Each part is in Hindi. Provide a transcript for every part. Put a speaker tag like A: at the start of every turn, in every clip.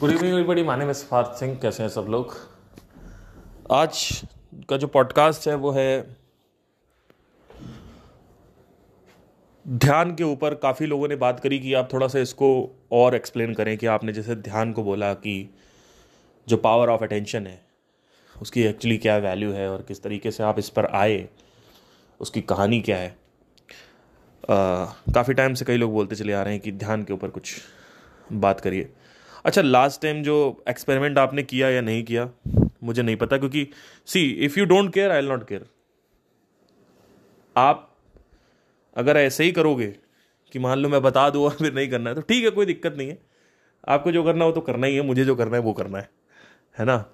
A: गुड इवनिंग एवरीबॉडी माने में सफार सिंह कैसे हैं सब लोग? आज का जो पॉडकास्ट है, वो है ध्यान के ऊपर काफ़ी लोगों ने बात करी कि आप थोड़ा सा इसको और एक्सप्लेन करें कि आपने जैसे ध्यान को बोला कि जो पावर ऑफ़ अटेंशन है, उसकी एक्चुअली क्या वैल्यू है और किस तरीके से आप इस पर आए, उसकी कहानी क्या है। काफ़ी टाइम से कई लोग बोलते चले आ रहे हैं कि ध्यान के ऊपर कुछ बात करिए। अच्छा लास्ट टाइम जो एक्सपेरिमेंट आपने किया या नहीं किया मुझे नहीं पता क्योंकि see if you don't care I not care आप अगर ऐसे ही करोगे कि मान लो मैं बता दूँ और फिर नहीं करना है तो ठीक है कोई दिक्कत नहीं है। आपको जो करना हो तो करना ही है मुझे जो करना है वो करना है है ना?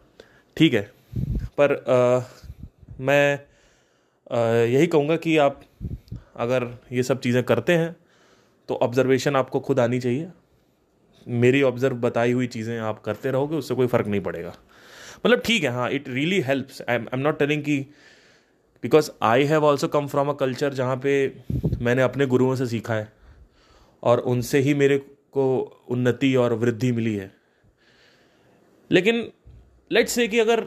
A: ठीक है पर आ, मैं आ, यही कहूँगा कि आप अगर ये सब चीज़ें करते हैं तो ऑब्जर्वेशन आपको खुद आनी चाहिए। मेरी ऑब्ज़र्व बताई हुई चीज़ें आप करते रहोगे, उससे कोई फ़र्क नहीं पड़ेगा। मतलब ठीक है हाँ it really helps I am not telling कि because I have also come from a culture जहाँ पे मैंने अपने गुरुओं से सीखा है, और उनसे ही मेरे को उन्नति और वृद्धि मिली है। लेकिन लेट्स से कि अगर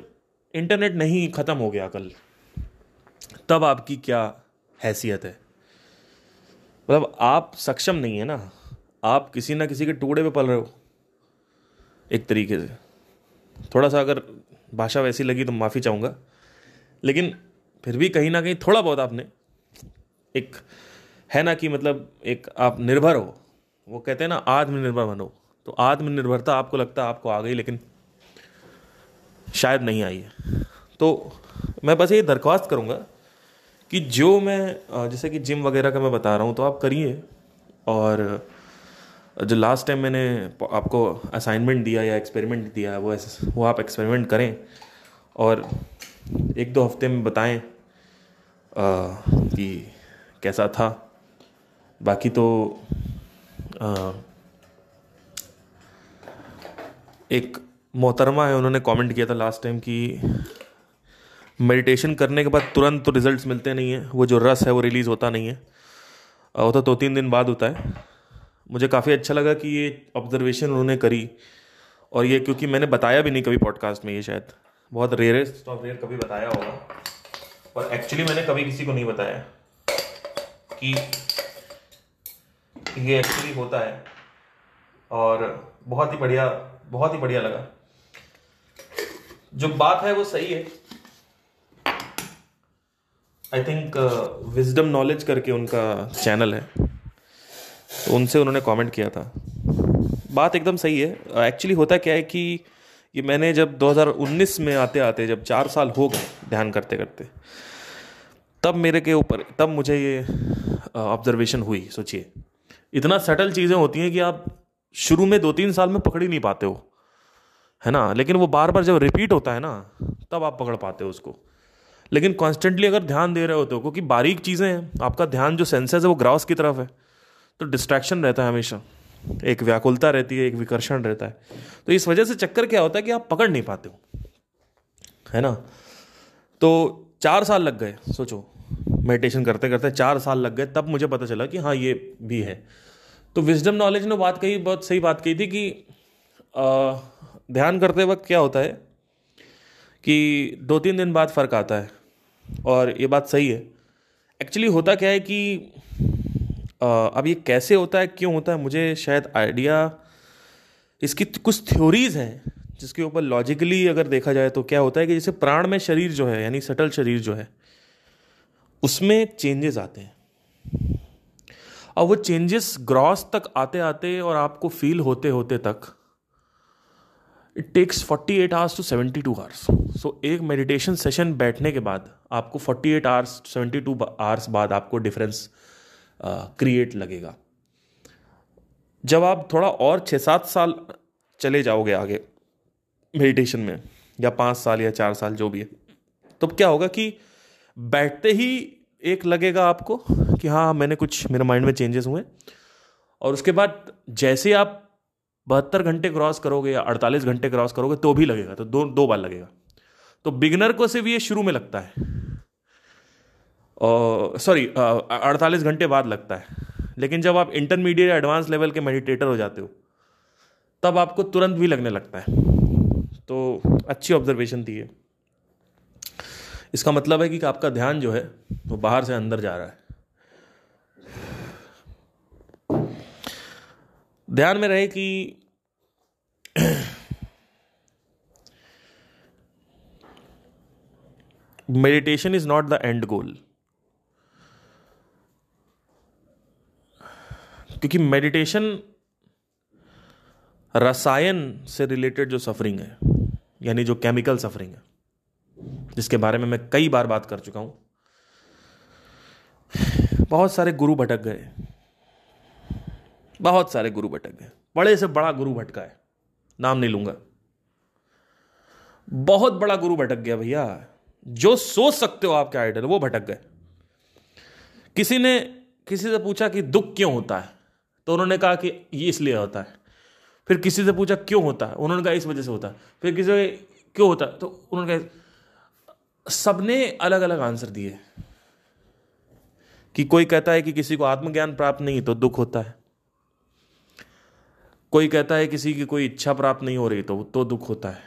A: इंटरनेट नहीं ख़त्म हो गया कल, तब आपकी क्या हैसियत है? मतलब आप सक्षम नहीं है ना। आप किसी ना किसी के टुकड़े पे पल रहे हो, एक तरीके से। थोड़ा सा अगर भाषा वैसी लगी तो माफ़ी चाहूँगा। लेकिन फिर भी कहीं ना कहीं थोड़ा बहुत आपने एक, है ना कि मतलब एक आप निर्भर हो। वो कहते हैं ना, आत्मनिर्भर बनो। तो आत्मनिर्भरता आपको लगता है आपको आ गई, लेकिन शायद नहीं आई है। तो मैं बस ये दरख्वास्त करूँगा कि जो मैं, जैसे कि जिम वगैरह का मैं बता रहा हूँ तो आप करिए। और जो लास्ट टाइम मैंने आपको असाइनमेंट दिया या एक्सपेरिमेंट दिया वो वो आप एक्सपेरिमेंट करें और एक दो हफ़्ते में बताएँ कि कैसा था। बाकी तो आ, एक मोहतरमा है उन्होंने कमेंट किया था लास्ट टाइम कि मेडिटेशन करने के बाद तुरंत तो रिजल्ट्स मिलते नहीं हैं वो जो रस है वो रिलीज़ होता नहीं है। वो तो दो तीन दिन बाद होता है। मुझे काफ़ी अच्छा लगा कि ये ऑब्जर्वेशन उन्होंने करी। और ये क्योंकि मैंने बताया भी नहीं कभी पॉडकास्ट में ये शायद। बहुत रेयरेस्ट ऑफ़ रेयर कभी बताया होगा। और एक्चुअली मैंने कभी किसी को नहीं बताया कि ये एक्चुअली होता है। और बहुत ही बढ़िया, बहुत ही बढ़िया लगा। जो बात है वो सही है। आई थिंक विजडम नॉलेज करके उनका चैनल है। उनसे उन्होंने कमेंट किया था। बात एकदम सही है। एक्चुअली होता क्या है कि ये मैंने जब 2019 में आते आते जब चार साल हो गए ध्यान करते करते तब मेरे के ऊपर, तब मुझे ये ऑब्जर्वेशन हुई। सोचिए, इतना सटल चीज़ें होती हैं कि आप शुरू में दो तीन साल में पकड़ ही नहीं पाते हो, है ना? लेकिन वो बार बार जब रिपीट होता है ना, तब आप पकड़ पाते हो उसको। लेकिन कॉन्स्टेंटली अगर ध्यान दे रहे होते हो, क्योंकि बारीक चीज़ें हैं, आपका ध्यान जो सेंसेस है वो ग्राउस की तरफ़ है। तो डिस्ट्रैक्शन रहता है हमेशा। एक व्याकुलता रहती है एक विकर्षण रहता है। तो इस वजह से चक्कर क्या होता है कि आप पकड़ नहीं पाते हो है ना? तो चार साल लग गए सोचो। मेडिटेशन करते करते चार साल लग गए तब मुझे पता चला कि हाँ ये भी है। तो विजडम नॉलेज ने बात कही बहुत सही बात कही थी कि आ, ध्यान करते वक्त क्या होता है कि दो तीन दिन बाद फ़र्क आता है। और ये बात सही है। एक्चुअली होता क्या है कि अब ये कैसे होता है, क्यों होता है, मुझे शायद आइडिया इसकी कुछ थ्योरीज हैं, जिसके ऊपर लॉजिकली अगर देखा जाए तो क्या होता है कि जैसे प्राण में शरीर जो है, यानी सटल शरीर जो है, उसमें चेंजेस आते हैं। और वो चेंजेस ग्रॉस तक आते आते और आपको फील होते होते तक it takes 48 eight hours to 72 two hours so एक मेडिटेशन सेशन बैठने के बाद आपको 48 एट आवर्स 72 आवर्स बाद आपको डिफरेंस क्रिएट लगेगा। जब आप थोड़ा और छः सात साल चले जाओगे आगे मेडिटेशन में, या पाँच साल या चार साल जो भी है तो क्या होगा कि बैठते ही एक लगेगा आपको कि हाँ मैंने कुछ, मेरे माइंड में चेंजेस हुए। और उसके बाद जैसे आप बहत्तर घंटे क्रॉस करोगे या अड़तालीस घंटे क्रॉस करोगे तो भी लगेगा तो दो दो बार लगेगा। तो बिगनर को से भी ये शुरू में लगता है। सॉरी अड़तालीस घंटे बाद लगता है। लेकिन जब आप इंटरमीडिएट एडवांस लेवल के मेडिटेटर हो जाते हो, तब आपको तुरंत भी लगने लगता है। तो अच्छी ऑब्जर्वेशन थी ये। इसका मतलब है कि आपका ध्यान जो है, वो बाहर से अंदर जा रहा है। ध्यान में रहे कि meditation is not the end goal क्योंकि मेडिटेशन रसायन से रिलेटेड जो सफरिंग है, यानी जो केमिकल सफरिंग है, जिसके बारे में मैं कई बार बात कर चुका हूँ। बहुत सारे गुरु भटक गए। बहुत सारे गुरु भटक गए। बड़े से बड़ा गुरु भटका है। नाम नहीं लूँगा। बहुत बड़ा गुरु भटक गया भैया। जो सोच सकते हो आपके आइडल वो भटक गए। किसी ने, किसी से पूछा कि दुख क्यों होता है? तो उन्होंने कहा कि ये इसलिए होता है। फिर किसी से पूछा, क्यों होता है? उन्होंने कहा, इस वजह से होता है। फिर किसी से, क्यों होता है? तो उन्होंने कहा, सबने अलग अलग आंसर दिए कि कोई कहता है कि किसी को आत्मज्ञान प्राप्त नहीं तो दुख होता है। कोई कहता है किसी की कोई इच्छा प्राप्त नहीं हो रही तो तो दुख होता है।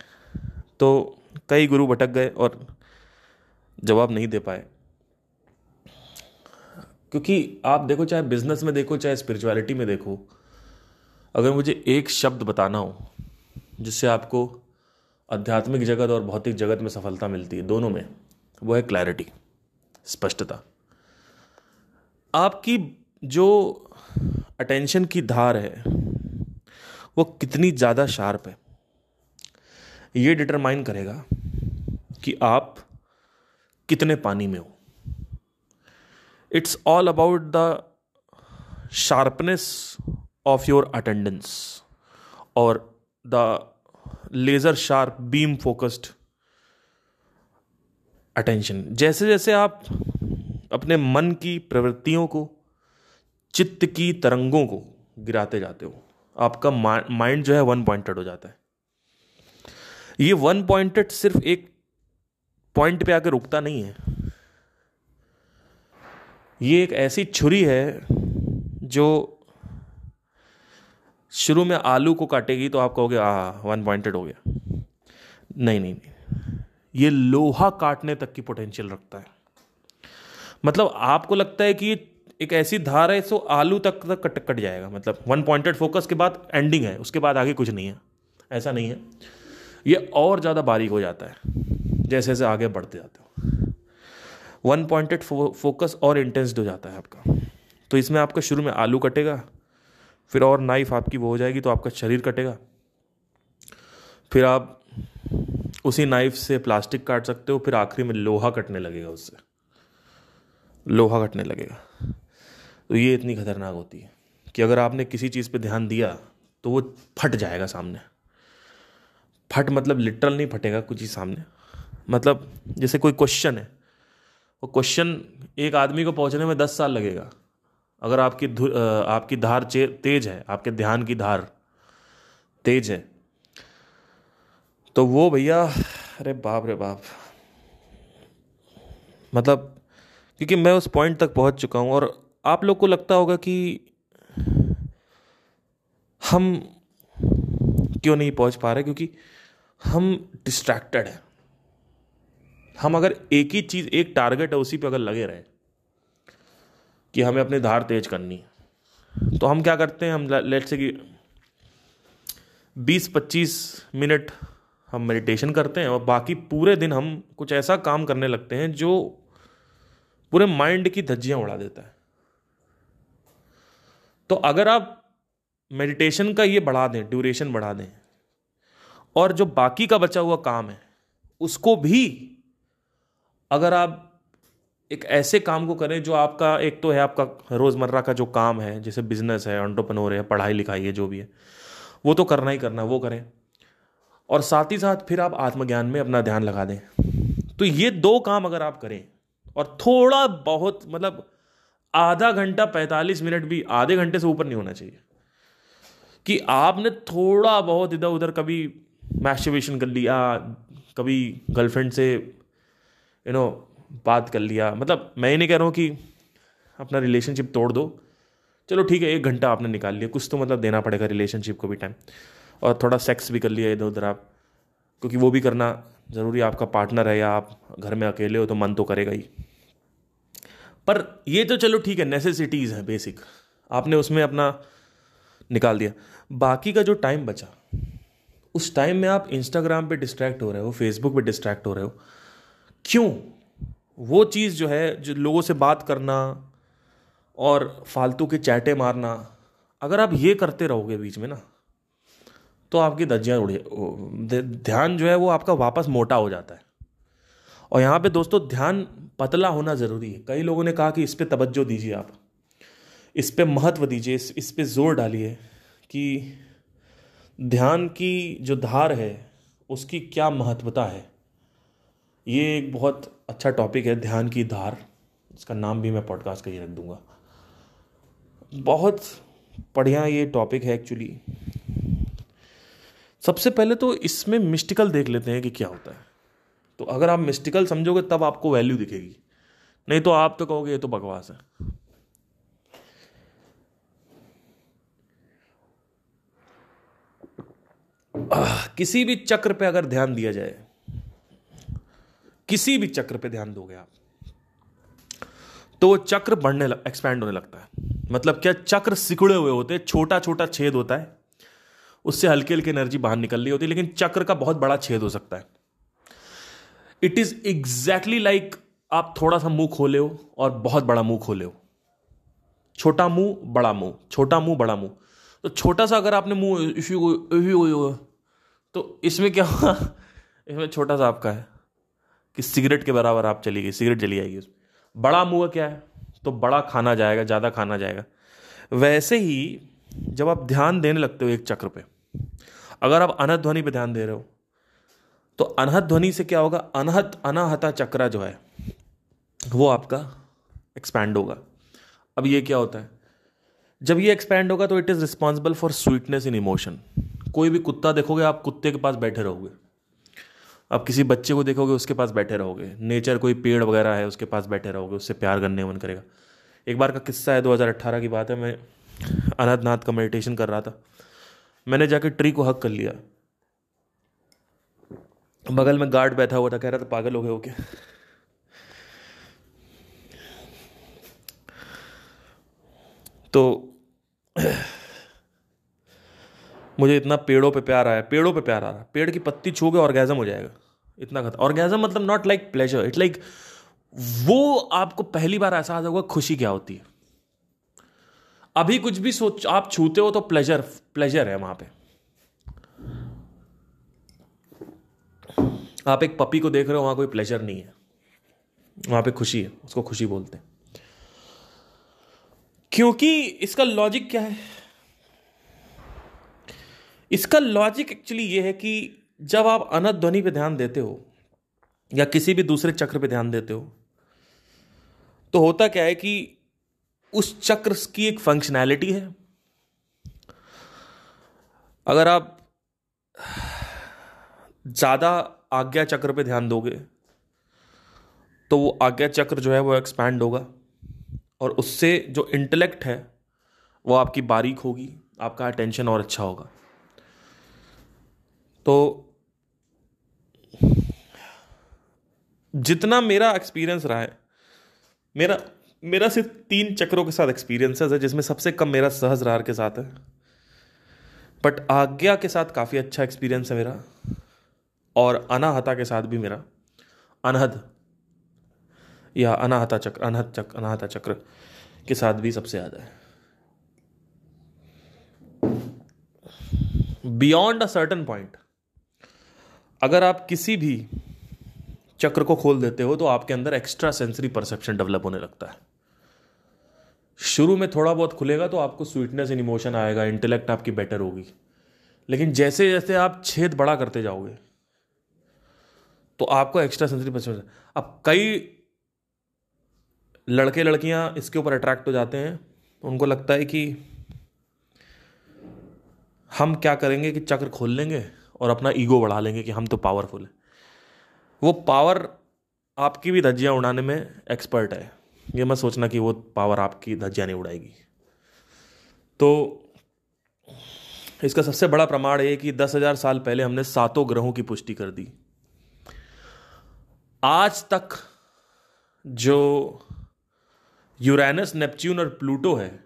A: तो कई गुरु भटक गए और जवाब नहीं दे पाए। क्योंकि आप देखो, चाहे बिज़नेस में देखो, चाहे स्पिरिचुअलिटी में देखो, अगर मुझे एक शब्द बताना हो, जिससे आपको आध्यात्मिक जगत और भौतिक जगत में सफलता मिलती है, दोनों में, वो है क्लैरिटी स्पष्टता। आपकी जो अटेंशन की धार है, वो कितनी ज़्यादा शार्प है, ये डिटरमाइन करेगा कि आप कितने पानी में हो। It's all about the sharpness of your attendance और the laser sharp beam focused attention जैसे जैसे आप अपने मन की प्रवृत्तियों को, चित्त की तरंगों को गिराते जाते हो, आपका माइंड जो है वन पॉइंटेड हो जाता है। ये वन पॉइंटेड सिर्फ़ एक पॉइंट पे आकर रुकता नहीं है। ये एक ऐसी छुरी है जो शुरू में आलू को काटेगी तो आप कहोगे आ वन पॉइंटेड हो गया. नहीं नहीं नहीं। ये लोहा काटने तक की पोटेंशियल रखता है। मतलब आपको लगता है कि एक ऐसी धार है, सो आलू तक तक कट कट जाएगा। मतलब वन पॉइंटेड फोकस के बाद एंडिंग है, उसके बाद आगे कुछ नहीं है। ऐसा नहीं है। ये और ज़्यादा बारीक हो जाता है जैसे जैसे आगे बढ़ते जाते हो। वन पॉइंटेड फोकस और इंटेंस्ड हो जाता है आपका। तो इसमें आपका शुरू में आलू कटेगा, फिर और नाइफ आपकी वो हो जाएगी तो आपका शरीर कटेगा। फिर आप उसी नाइफ से प्लास्टिक काट सकते हो, फिर आखिरी में लोहा कटने लगेगा उससे। लोहा कटने लगेगा। तो ये इतनी खतरनाक होती है कि अगर आपने किसी चीज़ पे ध्यान दिया तो वो फट जाएगा सामने। फट मतलब लिटरल नहीं फटेगा कुछ ही सामने। मतलब जैसे कोई क्वेश्चन है वो क्वेश्चन एक आदमी को पहुँचने में दस साल लगेगा। अगर आपकी आपकी धार तेज है, आपके ध्यान की धार तेज है तो वो भैया, अरे बाप रे बाप। मतलब क्योंकि मैं उस पॉइंट तक पहुँच चुका हूँ और आप लोग को लगता होगा कि हम क्यों नहीं पहुँच पा रहे, क्योंकि हम डिस्ट्रैक्टेड हैं। हम अगर एक ही चीज़, एक टारगेट है, उसी पे अगर लगे रहे कि हमें अपनी धार तेज करनी है तो हम क्या करते हैं? हम लेट से कि 20-25 मिनट हम मेडिटेशन करते हैं और बाकी पूरे दिन हम कुछ ऐसा काम करने लगते हैं जो पूरे माइंड की धज्जियाँ उड़ा देता है। तो अगर आप मेडिटेशन का ये बढ़ा दें ड्यूरेशन बढ़ा दें, और जो बाकी का बचा हुआ काम है, उसको भी अगर आप एक ऐसे काम को करें जो आपका, एक तो है आपका रोज़मर्रा का जो काम है, जैसे बिज़नेस है एंटरप्रेन्योर है, पढ़ाई लिखाई है, जो भी है, वो तो करना ही करना वो करें। और साथ ही साथ फिर आप आत्मज्ञान में अपना ध्यान लगा दें। तो ये दो काम अगर आप करें, और थोड़ा बहुत मतलब आधा घंटा पैंतालीस मिनट भी आधे घंटे से ऊपर नहीं होना चाहिए। कि आपने थोड़ा बहुत इधर उधर कभी मैस्टिवेशन कर लिया, कभी गर्लफ्रेंड से यू नो बात कर लिया। मतलब मैं ये नहीं कह रहा हूँ कि अपना रिलेशनशिप तोड़ दो। चलो ठीक है, एक घंटा आपने निकाल लिया। कुछ तो मतलब देना पड़ेगा रिलेशनशिप को भी टाइम और थोड़ा सेक्स भी कर लिया इधर उधर आप। क्योंकि वो भी करना ज़रूरी आपका पार्टनर है या आप घर में अकेले हो तो मन तो करेगा ही। पर ये तो चलो ठीक है नेसेसिटीज़ है बेसिक आपने उसमें अपना निकाल दिया। बाकी का जो टाइम बचा, उस टाइम में आप इंस्टाग्राम पे डिस्ट्रैक्ट हो रहे हो फेसबुक पे डिस्ट्रैक्ट हो रहे हो क्यों? वो चीज़ जो है, जो लोगों से बात करना और फालतू के चैटे मारना, अगर आप ये करते रहोगे बीच में ना तो आपकी धज्जियाँ उड़ी ध्यान जो है वो आपका वापस मोटा हो जाता है। और यहाँ पे दोस्तों, ध्यान पतला होना ज़रूरी है। कई लोगों ने कहा कि इस पर तवज्जो दीजिए आप, इस पर महत्व दीजिए, इस इस पर ज़ोर डालिए कि ध्यान की जो धार है, उसकी क्या महत्वता है। ये एक बहुत अच्छा टॉपिक है, ध्यान की धार। इसका नाम भी मैं पॉडकास्ट का ही रख दूँगा। बहुत बढ़िया ये टॉपिक है एक्चुअली सबसे पहले तो इसमें मिस्टिकल देख लेते हैं कि क्या होता है। तो अगर आप मिस्टिकल समझोगे, तब आपको वैल्यू दिखेगी। नहीं तो आप तो कहोगे, ये तो बकवास है। किसी भी चक्र पे अगर ध्यान दिया जाए किसी भी चक्र पे ध्यान दोगे आप। तो चक्र बढ़ने लग, एक्सपैंड होने लगता है। मतलब क्या चक्र सिकुड़े हुए होते हैं छोटा छोटा छेद होता है। उससे हल्की हल्की एनर्जी बाहर निकल रही होती है लेकिन चक्र का बहुत बड़ा छेद हो सकता है। इट इज़ एग्जैक्टली लाइक आप थोड़ा सा मुँह खोले हो और बहुत बड़ा मुँह खोले हो। छोटा मुँह बड़ा मुँह छोटा मुँह बड़ा मुँह। तो छोटा सा अगर आपने मुँह तो इसमें क्या हुआ? इसमें छोटा सा आपका है। कि सिगरेट के बराबर आप चली गई सिगरेट चली जाएगी उसमें। बड़ा मुँह क्या है? तो बड़ा खाना जाएगा, ज़्यादा खाना जाएगा। वैसे ही जब आप ध्यान देने लगते हो एक चक्र पे, अगर आप अनहत ध्वनि पे ध्यान दे रहे हो तो अनहत ध्वनि से क्या होगा? अनहत, अनाहता चक्रा जो है, वो आपका एक्सपैंड होगा। अब ये क्या होता है? जब ये एक्सपैंड होगा तो it is responsible for sweetness in emotion कोई भी कुत्ता देखोगे, आप कुत्ते के पास बैठे रहोगे। आप किसी बच्चे को देखोगे, उसके पास बैठे रहोगे। नेचर कोई पेड़ वगैरह है, उसके पास बैठे रहोगे, उससे प्यार करने मन करेगा। एक बार का किस्सा है 2018 की बात है, मैं अनंतनाथ का मेडिटेशन कर रहा था। मैंने जाके ट्री को हक कर लिया। बगल में गार्ड बैठा हुआ था, कह रहा था, पागल हो गए क्या? तो मुझे इतना पेड़ों पे प्यार आया पेड़ों पे प्यार आ रहा पेड़ की पत्ती छू के ऑर्गेजम हो जाएगा। इतना खतर ऑर्गेजम मतलब not like pleasure it like वो आपको पहली बार एहसास होगा खुशी क्या होती है। अभी कुछ भी सोच, आप छूते हो तो प्लेजर प्लेजर है वहाँ पे। आप एक पपी को देख रहे हो, वहाँ कोई प्लेजर नहीं है। वहाँ पे खुशी है, उसको खुशी बोलते हैं। क्योंकि इसका लॉजिक क्या है? इसका लॉजिक एक्चुअली ये है कि जब आप अनत ध्वनि पे ध्यान देते हो, या किसी भी दूसरे चक्र पे ध्यान देते हो तो होता क्या है कि उस चक्र की एक फंक्शनैलिटी है। अगर आप ज़्यादा आज्ञा चक्र पे ध्यान दोगे तो वो आज्ञा चक्र जो है वो एक्सपैंड होगा, और उससे जो इंटेलेक्ट है, वो आपकी बारीक होगी, आपका अटेंशन और अच्छा होगा। तो जितना मेरा एक्सपीरियंस रहा है, मेरा मेरा सिर्फ़ तीन चक्रों के साथ एक्सपीरियंसेस है, जिसमें सबसे कम मेरा सहज रार के साथ है। बट आज्ञा के साथ काफ़ी अच्छा एक्सपीरियंस है मेरा, और अनाहता के साथ भी मेरा। अनहद, या अनाहता चक्र, अनहद चक्र अनाहता चक्र के साथ भी सबसे ज़्यादा है। बियॉन्ड अ सर्टन पॉइंट अगर आप किसी भी चक्र को खोल देते हो तो आपके अंदर एक्स्ट्रा सेंसरी परसेप्शन डेवलप होने लगता है। शुरू में थोड़ा बहुत खुलेगा तो आपको स्वीटनेस इन इमोशन आएगा इंटेलेक्ट आपकी बेटर होगी। लेकिन जैसे जैसे आप छेद बड़ा करते जाओगे तो आपको एक्स्ट्रा सेंसरी परसेप्शन अब कई लड़के लड़कियाँ इसके ऊपर अट्रैक्ट हो जाते हैं। उनको लगता है कि हम क्या करेंगे कि चक्र खोल लेंगे? और अपना ईगो बढ़ा लेंगे कि हम तो पावरफुल हैं। वो पावर आपकी भी धज्जियाँ उड़ाने में एक्सपर्ट है। ये मत सोचना कि वो पावर आपकी धज्जियाँ नहीं उड़ाएगी। तो इसका सबसे बड़ा प्रमाण है कि दस हज़ार साल पहले हमने सातों ग्रहों की पुष्टि कर दी। आज तक जो यूरेनस, नेपच्यून और प्लूटो है,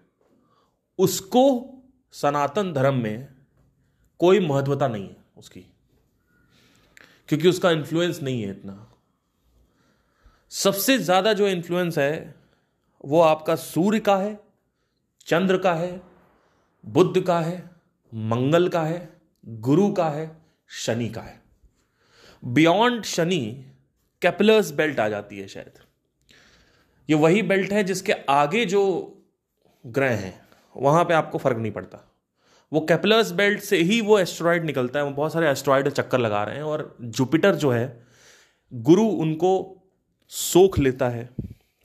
A: उसको सनातन धर्म में कोई महत्वता नहीं है। उसकी। क्योंकि उसका इन्फ्लुएंस नहीं है इतना। सबसे ज़्यादा जो इन्फ्लुएंस है, वो आपका सूर्य का है, चंद्र का है, बुद्ध का है, मंगल का है, गुरु का है, शनि का है। बियॉन्ड शनि कैपलर्स बेल्ट आ जाती है शायद। ये वही बेल्ट है जिसके आगे जो ग्रह हैं, वहाँ पे आपको फ़र्क नहीं पड़ता। वो कैपलर्स बेल्ट से ही वो एस्ट्रॉयड निकलता है, वो बहुत सारे एस्ट्रॉयड चक्कर लगा रहे हैं और जुपिटर जो है, गुरु उनको सोख लेता है,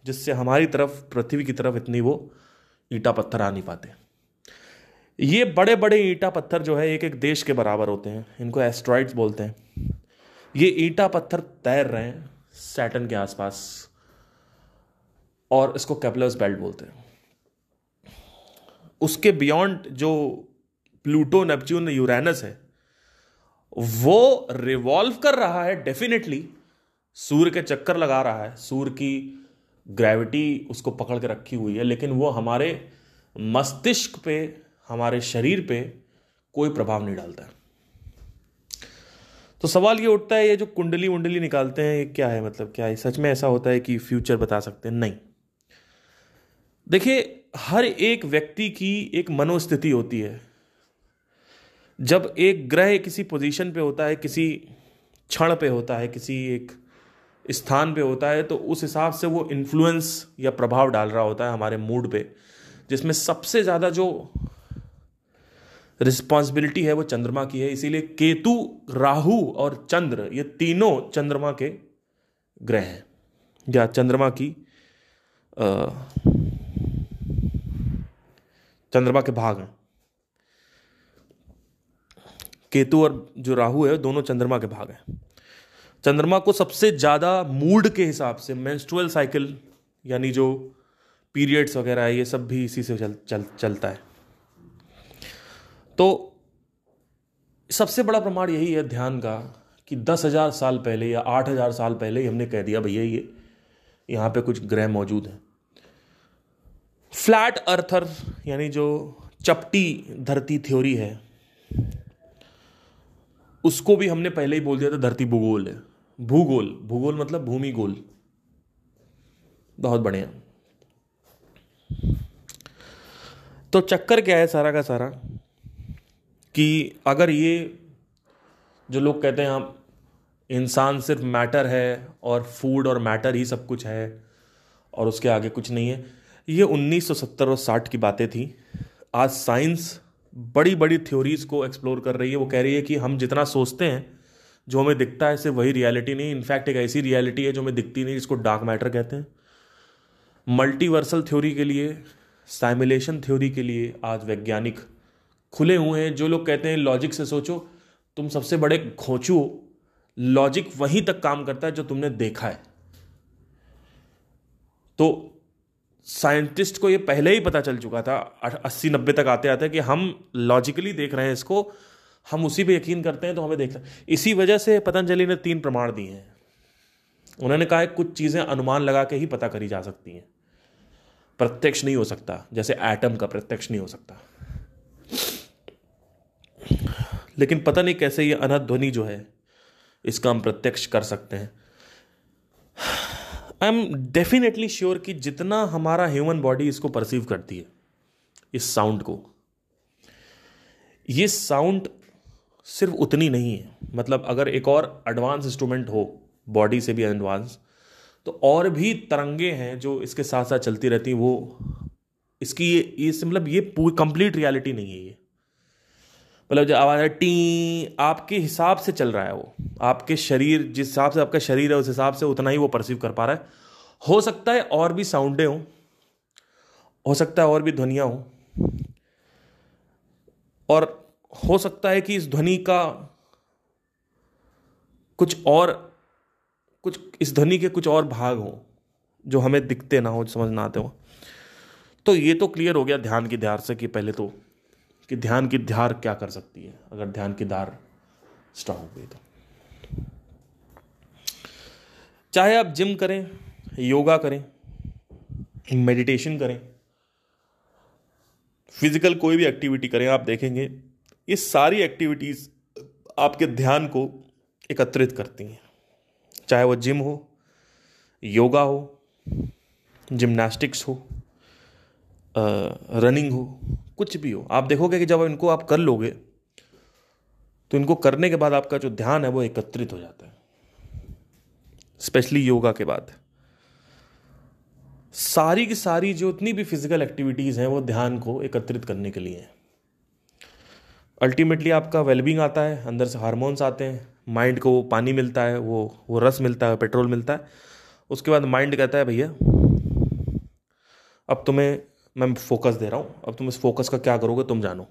A: जिससे हमारी तरफ़, पृथ्वी की तरफ़ इतनी वो ईटा पत्थर आ नहीं पाते। ये बड़े बड़े ईटा पत्थर जो है एक एक देश के बराबर होते हैं, इनको एस्ट्रॉइड्स बोलते हैं। ये ईटा पत्थर तैर रहे हैं सैटन के आसपास, और इसको कैपलर्स बेल्ट बोलते हैं। उसके बियॉन्ड जो प्लूटो, नेपच्यून, यूरेनस है। वो रिवॉल्व कर रहा है डेफिनेटली सूर्य के चक्कर लगा रहा है। सूर्य की ग्रेविटी उसको पकड़ के रखी हुई है, लेकिन वो हमारे मस्तिष्क पे, हमारे शरीर पे कोई प्रभाव नहीं डालता। तो सवाल ये उठता है, ये जो कुंडली वुंडली निकालते हैं, ये क्या है? मतलब क्या है सच में ऐसा होता है कि फ्यूचर बता सकते हैं? नहीं। देखिए, हर एक व्यक्ति की एक मनोस्थिति होती है। जब एक ग्रह किसी पोजीशन पे होता है, किसी क्षण पे होता है, किसी एक स्थान पे होता है तो उस हिसाब से वो इन्फ्लुएंस या प्रभाव डाल रहा होता है हमारे मूड पे, जिसमें सबसे ज़्यादा जो रिस्पॉन्सिबिलिटी है वो चंद्रमा की है। इसीलिए केतु, राहु और चंद्र, ये तीनों चंद्रमा के ग्रह हैं, या चंद्रमा की चंद्रमा के भाग हैं। केतु और जो राहु है दोनों चंद्रमा के भाग हैं। चंद्रमा को सबसे ज़्यादा मूड के हिसाब से मेंस्ट्रुअल साइकिल यानी जो पीरियड्स वगैरह है ये सब भी इसी से चल, चल चलता है। तो सबसे बड़ा प्रमाण यही है ध्यान का कि दस हज़ार साल पहले या आठ हज़ार साल पहले ही हमने कह दिया भैया ये यहाँ पे कुछ ग्रह मौजूद हैं। फ्लैट अर्थर यानी जो चपटी धरती थ्योरी है उसको भी हमने पहले ही बोल दिया था धरती भूगोल है। भूगोल भूगोल मतलब भूमि गोल बहुत बढ़िया। तो चक्कर क्या है सारा का सारा? कि अगर ये जो लोग कहते हैं आप, इंसान सिर्फ़ मैटर है और फ़ूड और मैटर ही सब कुछ है और उसके आगे कुछ नहीं है, ये 1970 और 60 की बातें थी। आज साइंस बड़ी बड़ी थ्योरीज को एक्सप्लोर कर रही है। वो कह रही है कि हम जितना सोचते हैं, जो हमें दिखता है, सिर्फ़ वही रियलिटी नहीं। इनफैक्ट एक ऐसी रियलिटी है जो हमें दिखती नहीं, जिसको डार्क मैटर कहते हैं। मल्टीवर्सल थ्योरी के लिए साइमुलेशन थ्योरी के लिए आज वैज्ञानिक खुले हुए हैं। जो लोग कहते हैं लॉजिक से सोचो, तुम सबसे बड़े खोचू। लॉजिक वहीं तक काम करता है, जो तुमने देखा है। तो साइंटिस्ट को ये पहले ही पता चल चुका था अस्सी नब्बे तक आते आते कि हम लॉजिकली देख रहे हैं इसको, हम उसी पे यकीन करते हैं तो हमें देखना इसी वजह से पतंजलि ने तीन प्रमाण दिए हैं। उन्होंने कहा है कुछ चीज़ें अनुमान लगा के ही पता करी जा सकती हैं। प्रत्यक्ष नहीं हो सकता, जैसे एटम का प्रत्यक्ष नहीं हो सकता। लेकिन पता नहीं कैसे ये अनध्वनि जो है, इसका हम प्रत्यक्ष कर सकते हैं। आई एम डेफिनेटली श्योर कि जितना हमारा ह्यूमन बॉडी इसको परसीव करती है, इस साउंड को। ये साउंड सिर्फ़ उतनी नहीं है। मतलब अगर एक और एडवांस इंस्ट्रूमेंट हो बॉडी से भी एडवांस तो और भी तरंगे हैं जो इसके साथ साथ चलती रहती हैं, वो इसकी ये ये मतलब ये पूरी कंप्लीट रियलिटी नहीं है ये। मतलब जो आवाज़ है, टी, आपके हिसाब से चल रहा है वो। आपके शरीर, जिस हिसाब से आपका शरीर है, उस हिसाब से उतना ही वो परसीव कर पा रहा है। हो सकता है और भी साउंडें हों, हो सकता है और भी ध्वनियाँ हों, और हो सकता है कि इस ध्वनि का कुछ और, कुछ, इस ध्वनि के कुछ और भाग हों, जो हमें दिखते ना हो, समझ ना आते हो। तो ये तो क्लियर हो गया ध्यान की ध्यान से कि पहले तो कि ध्यान की धार क्या कर सकती है, अगर ध्यान की धार स्ट्रांग हो गई तो। चाहे आप जिम करें योगा करें मेडिटेशन करें फ़िज़िकल कोई भी एक्टिविटी करें, आप देखेंगे, ये सारी एक्टिविटीज़ आपके ध्यान को एकत्रित करती हैं। चाहे वो जिम हो योगा हो जिम्नास्टिक्स हो रनिंग हो कुछ भी हो, आप देखोगे कि जब इनको आप कर लोगे तो इनको करने के बाद आपका जो ध्यान है वो एकत्रित हो जाता है। स्पेशली योगा के बाद। सारी की सारी जो इतनी भी फ़िज़िकल एक्टिविटीज़ हैं, वो ध्यान को एकत्रित करने के लिए हैं। अल्टीमेटली आपका वेलबींग आता है, अंदर से हार्मोन्स आते हैं माइंड को वो पानी मिलता है, वो वो रस मिलता है पेट्रोल मिलता है। उसके बाद माइंड कहता है, भैया, अब तुम्हें मैं फोकस दे रहा हूँ। अब तुम इस फोकस का क्या करोगे, तुम जानो।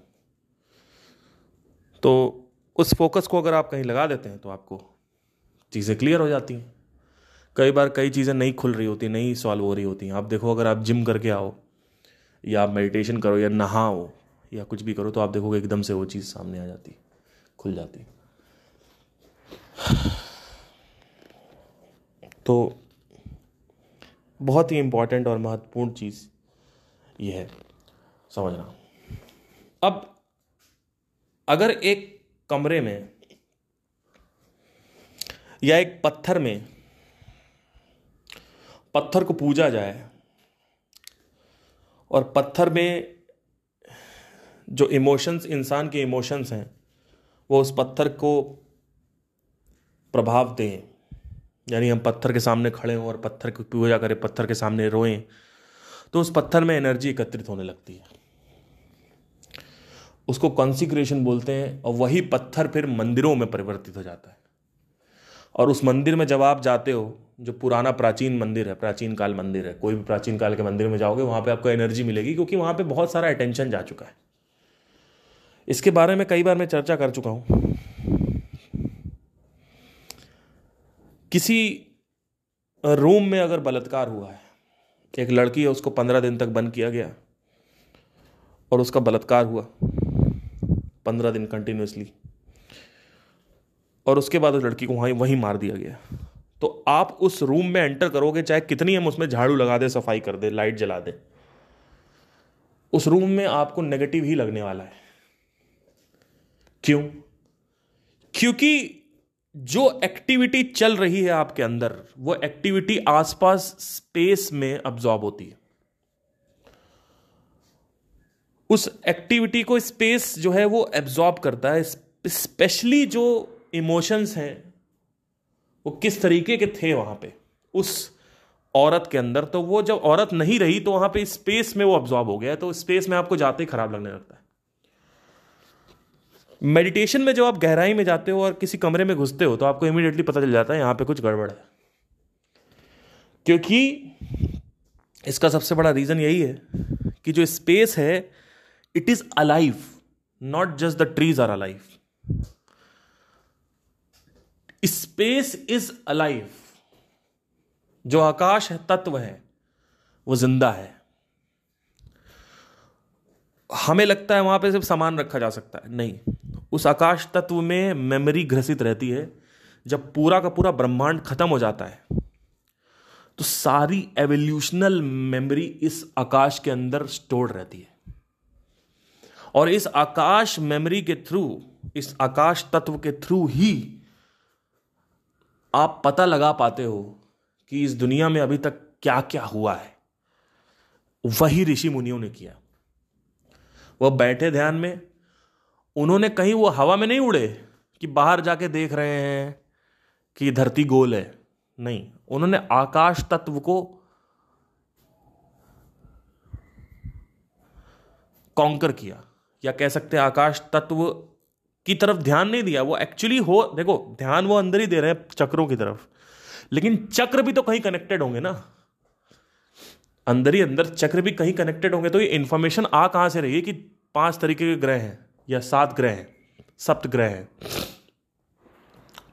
A: तो उस फोकस को अगर आप कहीं लगा देते हैं तो आपको चीज़ें क्लियर हो जाती हैं। कई बार कई चीज़ें नहीं खुल रही होती, नहीं सॉल्व हो रही होती। हैं आप देखो, अगर आप जिम करके आओ, या आप मेडिटेशन करो, या नहाओ, या कुछ भी करो तो आप देखोगे एकदम से वो चीज़ सामने आ जाती, खुल जाती। तो बहुत ही इंपॉर्टेंट और महत्वपूर्ण चीज़ ये है। समझना। अब अगर एक कमरे में या एक पत्थर में पत्थर को पूजा जाए और पत्थर में जो इमोशंस, इंसान के इमोशंस हैं, वो उस पत्थर को प्रभाव दें। यानी हम पत्थर के सामने खड़े हों और पत्थर की पूजा करें, पत्थर के सामने रोएँ तो उस पत्थर में एनर्जी एकत्रित होने लगती है। उसको कॉन्सिक्रेशन बोलते हैं, और वही पत्थर फिर मंदिरों में परिवर्तित हो जाता है। और उस मंदिर में जब आप जाते हो, जो पुराना प्राचीन मंदिर है, प्राचीन काल मंदिर है, कोई भी प्राचीन काल के मंदिर में जाओगे, वहाँ पे आपको एनर्जी मिलेगी, क्योंकि वहाँ पे बहुत सारा अटेंशन जा चुका है। इसके बारे में कई बार मैं चर्चा कर चुका हूँ। किसी रूम में अगर बलात्कार हुआ है एक लड़की है, उसको पंद्रह दिन तक बंद किया गया और उसका बलात्कार हुआ, पंद्रह दिन कंटिन्यूसली और उसके बाद उस लड़की को वहीं वहीं मार दिया गया। तो आप उस रूम में एंटर करोगे, चाहे कितनी हम उसमें झाड़ू लगा दे, सफ़ाई कर दे लाइट जला दे, उस रूम में आपको नेगेटिव ही लगने वाला है। क्यों? क्योंकि जो एक्टिविटी चल रही है आपके अंदर, वो एक्टिविटी आसपास स्पेस में अब्जॉर्ब होती है। उस एक्टिविटी को स्पेस जो है वो एब्जॉर्ब करता है स्पेशली जो इमोशंस हैं, वो किस तरीके के थे वहाँ पे। उस औरत के अंदर तो वो जब औरत नहीं रही तो वहाँ पे स्पेस में वो अब्जॉर्ब हो गया तो स्पेस में आपको जाते ही खराब लगने लगता है। मेडिटेशन में जब आप गहराई में जाते हो और किसी कमरे में घुसते हो तो आपको इमीडिएटली पता चल जाता है यहाँ पे कुछ गड़बड़ है। क्योंकि इसका सबसे बड़ा रीजन यही है कि जो स्पेस है it is alive not just the trees are alive space is alive जो आकाश है, तत्व है, वो ज़िंदा है। हमें लगता है वहाँ पे सिर्फ़ सामान रखा जा सकता है। नहीं। उस आकाश तत्व में मेमोरी ग्रसित रहती है, जब पूरा का पूरा ब्रह्मांड खत्म हो जाता है। तो सारी एवोल्यूशनल मेमोरी इस आकाश के अंदर स्टोर रहती है। और इस आकाश मेमोरी के थ्रू इस आकाश तत्व के थ्रू ही आप पता लगा पाते हो कि इस दुनिया में अभी तक क्या क्या हुआ है। वही ऋषि मुनियों ने किया। वह बैठे ध्यान में उन्होंने कहीं वो हवा में नहीं उड़े कि बाहर जाके देख रहे हैं कि धरती गोल है। नहीं, उन्होंने आकाश तत्व को कॉन्कर किया। या कह सकते हैं आकाश तत्व की तरफ़ ध्यान नहीं दिया। वो एक्चुअली हो, देखो, ध्यान वो अंदर ही दे रहे हैं चक्रों की तरफ़। लेकिन चक्र भी तो कहीं कनेक्टेड होंगे ना। अंदर ही अंदर चक्र भी कहीं कनेक्टेड होंगे तो ये इंफॉर्मेशन आ कहाँ से रही है कि पाँच तरीके के ग्रह हैं? या सात ग्रह हैं, सप्त ग्रह हैं।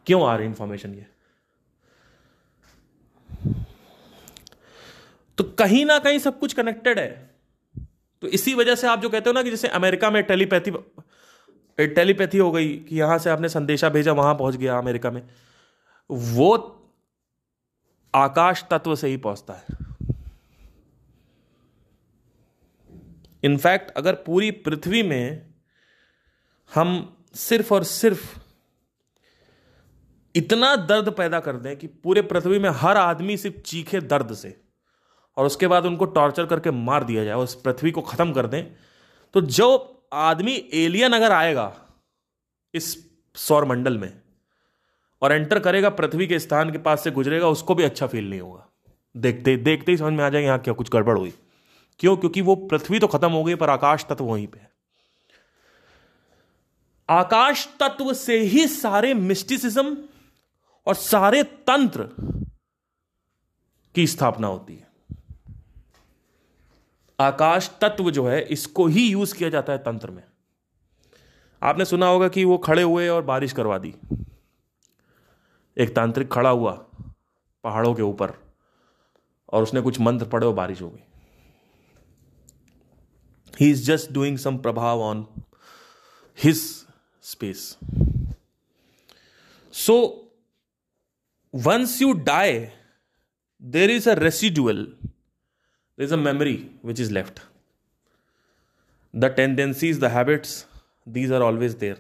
A: क्यों आ रही इंफॉर्मेशन ये? तो कहीं ना कहीं सब कुछ कनेक्टेड है। तो इसी वजह से आप जो कहते हो ना कि जैसे अमेरिका में टेलीपैथी टेलीपैथी हो गई कि यहाँ से आपने संदेशा भेजा, वहाँ पहुँच गया अमेरिका में। वो आकाश तत्व से ही पहुँचता है। इनफैक्ट अगर पूरी पृथ्वी में हम सिर्फ़ और सिर्फ़ इतना दर्द पैदा कर दें कि पूरे पृथ्वी में हर आदमी सिर्फ़ चीखे दर्द से और उसके बाद उनको टॉर्चर करके मार दिया जाए उस पृथ्वी को खत्म कर दें। तो जो आदमी एलियन अगर आएगा इस सौर मंडल में और एंटर करेगा पृथ्वी के स्थान के पास से गुजरेगा, उसको भी अच्छा फील नहीं होगा। देखते देखते ही समझ में आ जाएगा यहाँ क्या कुछ गड़बड़ हुई। क्यों? क्योंकि वो पृथ्वी तो खत्म हो गई, पर आकाश तत्व वहीं पे आकाश तत्व से ही सारे मिस्टिसिज्म और सारे तंत्र की स्थापना होती है। आकाश तत्व जो है, इसको ही यूज़ किया जाता है तंत्र में। आपने सुना होगा कि वो खड़े हुए और बारिश करवा दी। एक तांत्रिक खड़ा हुआ पहाड़ों के ऊपर और उसने कुछ मंत्र पढ़े और बारिश हो गई। He is just doing some प्रभाव on his space. So, once you die, there is a residual, there is a memory which is left. The tendencies, the habits, these are always there,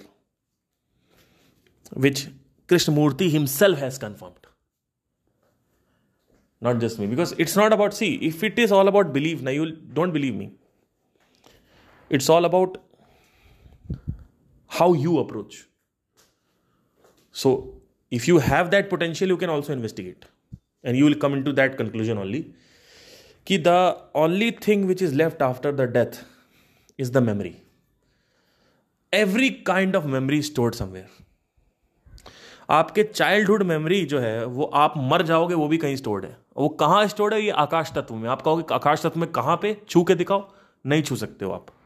A: which Krishnamurti himself has confirmed. Not just me, because it's not about see. If it is all about belief, now you don't believe me. It's all about how you approach. So, if you have that potential, you can also investigate. And you will come into that conclusion only. कि the only thing which is left after the death is the memory every kind of memory stored somewhere आपके चाइल्डहुड मेमोरी जो है, वो आप मर जाओगे, वो भी कहीं स्टोर्ड है। वो कहाँ स्टोर्ड है? ये आकाश तत्व में। आप कहोगे, आकाश तत्व में कहाँ पे? छू के दिखाओ। नहीं छू सकते हो आप।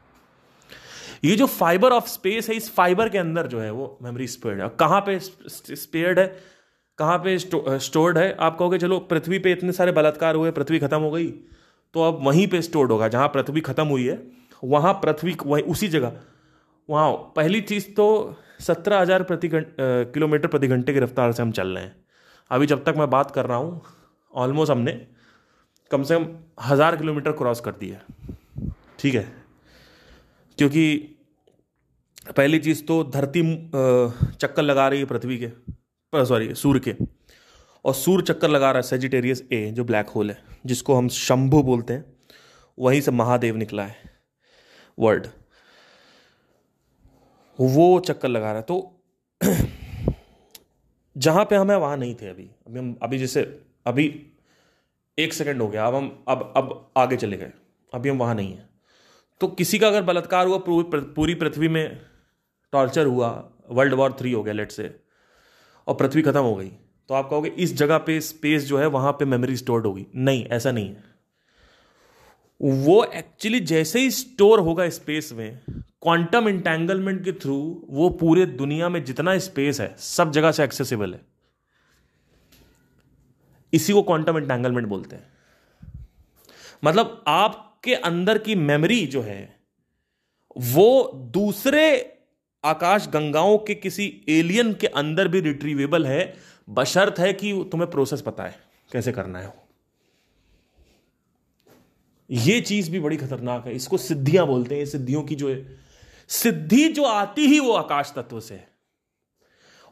A: ये जो फाइबर ऑफ़ स्पेस है, इस फाइबर के अंदर जो है, वो मेमोरी स्पेयर्ड है। कहाँ पे स्पेयर्ड है? कहाँ पे स्टोर्ड है? आप कहोगे, चलो, पृथ्वी पे इतने सारे बलात्कार हुए, पृथ्वी खत्म हो गई। तो अब वहीं पे स्टोर्ड होगा, जहाँ पृथ्वी खत्म हुई है, वहाँ पृथ्वी वही, उसी जगह। वहाँ, पहली चीज़ तो सत्रह हज़ार प्रति किलोमीटर प्रति घंटे की रफ्तार से हम चल रहे हैं। अभी जब तक मैं बात कर रहा हूँ ऑलमोस्ट हमने कम से कम हज़ार किलोमीटर क्रॉस कर दिया ठीक है? क्योंकि पहली चीज़ तो धरती चक्कर लगा रही है पृथ्वी के सॉरी सूर्य के। और सूर्य चक्कर लगा रहा है सेजिटेरियस ए जो ब्लैक होल है, जिसको हम शंभु बोलते हैं। वहीं से महादेव निकला है। वर्ड वो चक्कर लगा रहा है। तो जहाँ पे हमें वहाँ नहीं थे अभी। अभी हम, अभी जैसे, अभी एक सेकंड हो गया। अब हम, अब अब आगे चले गए। अभी हम वहाँ नहीं हैं। तो किसी का अगर बलात्कार हुआ, पूरी पृथ्वी में टॉर्चर हुआ वर्ल्ड वॉर थ्री हो गया लेट से और पृथ्वी खत्म हो गई तो आप कहोगे इस जगह पे स्पेस जो है, वहाँ पे मेमोरी स्टोर्ड होगी। नहीं, ऐसा नहीं है। वो एक्चुअली जैसे ही स्टोर होगा स्पेस में क्वांटम इंटेंगलमेंट के थ्रू वो पूरे दुनिया में जितना स्पेस है, सब जगह से एक्सेसिबल है। इसी को क्वांटम इंटेंगलमेंट बोलते हैं। मतलब आपके अंदर की मेमोरी जो है, वो दूसरे आकाश गंगाओं के किसी एलियन के अंदर भी रिट्रीवेबल है, बशर्त है कि तुम्हें प्रोसेस पता है कैसे करना है ये चीज़ भी बड़ी खतरनाक है। इसको सिद्धियाँ बोलते हैं। सिद्धियों की जो है, सिद्धि जो आती ही वो आकाश तत्व से। है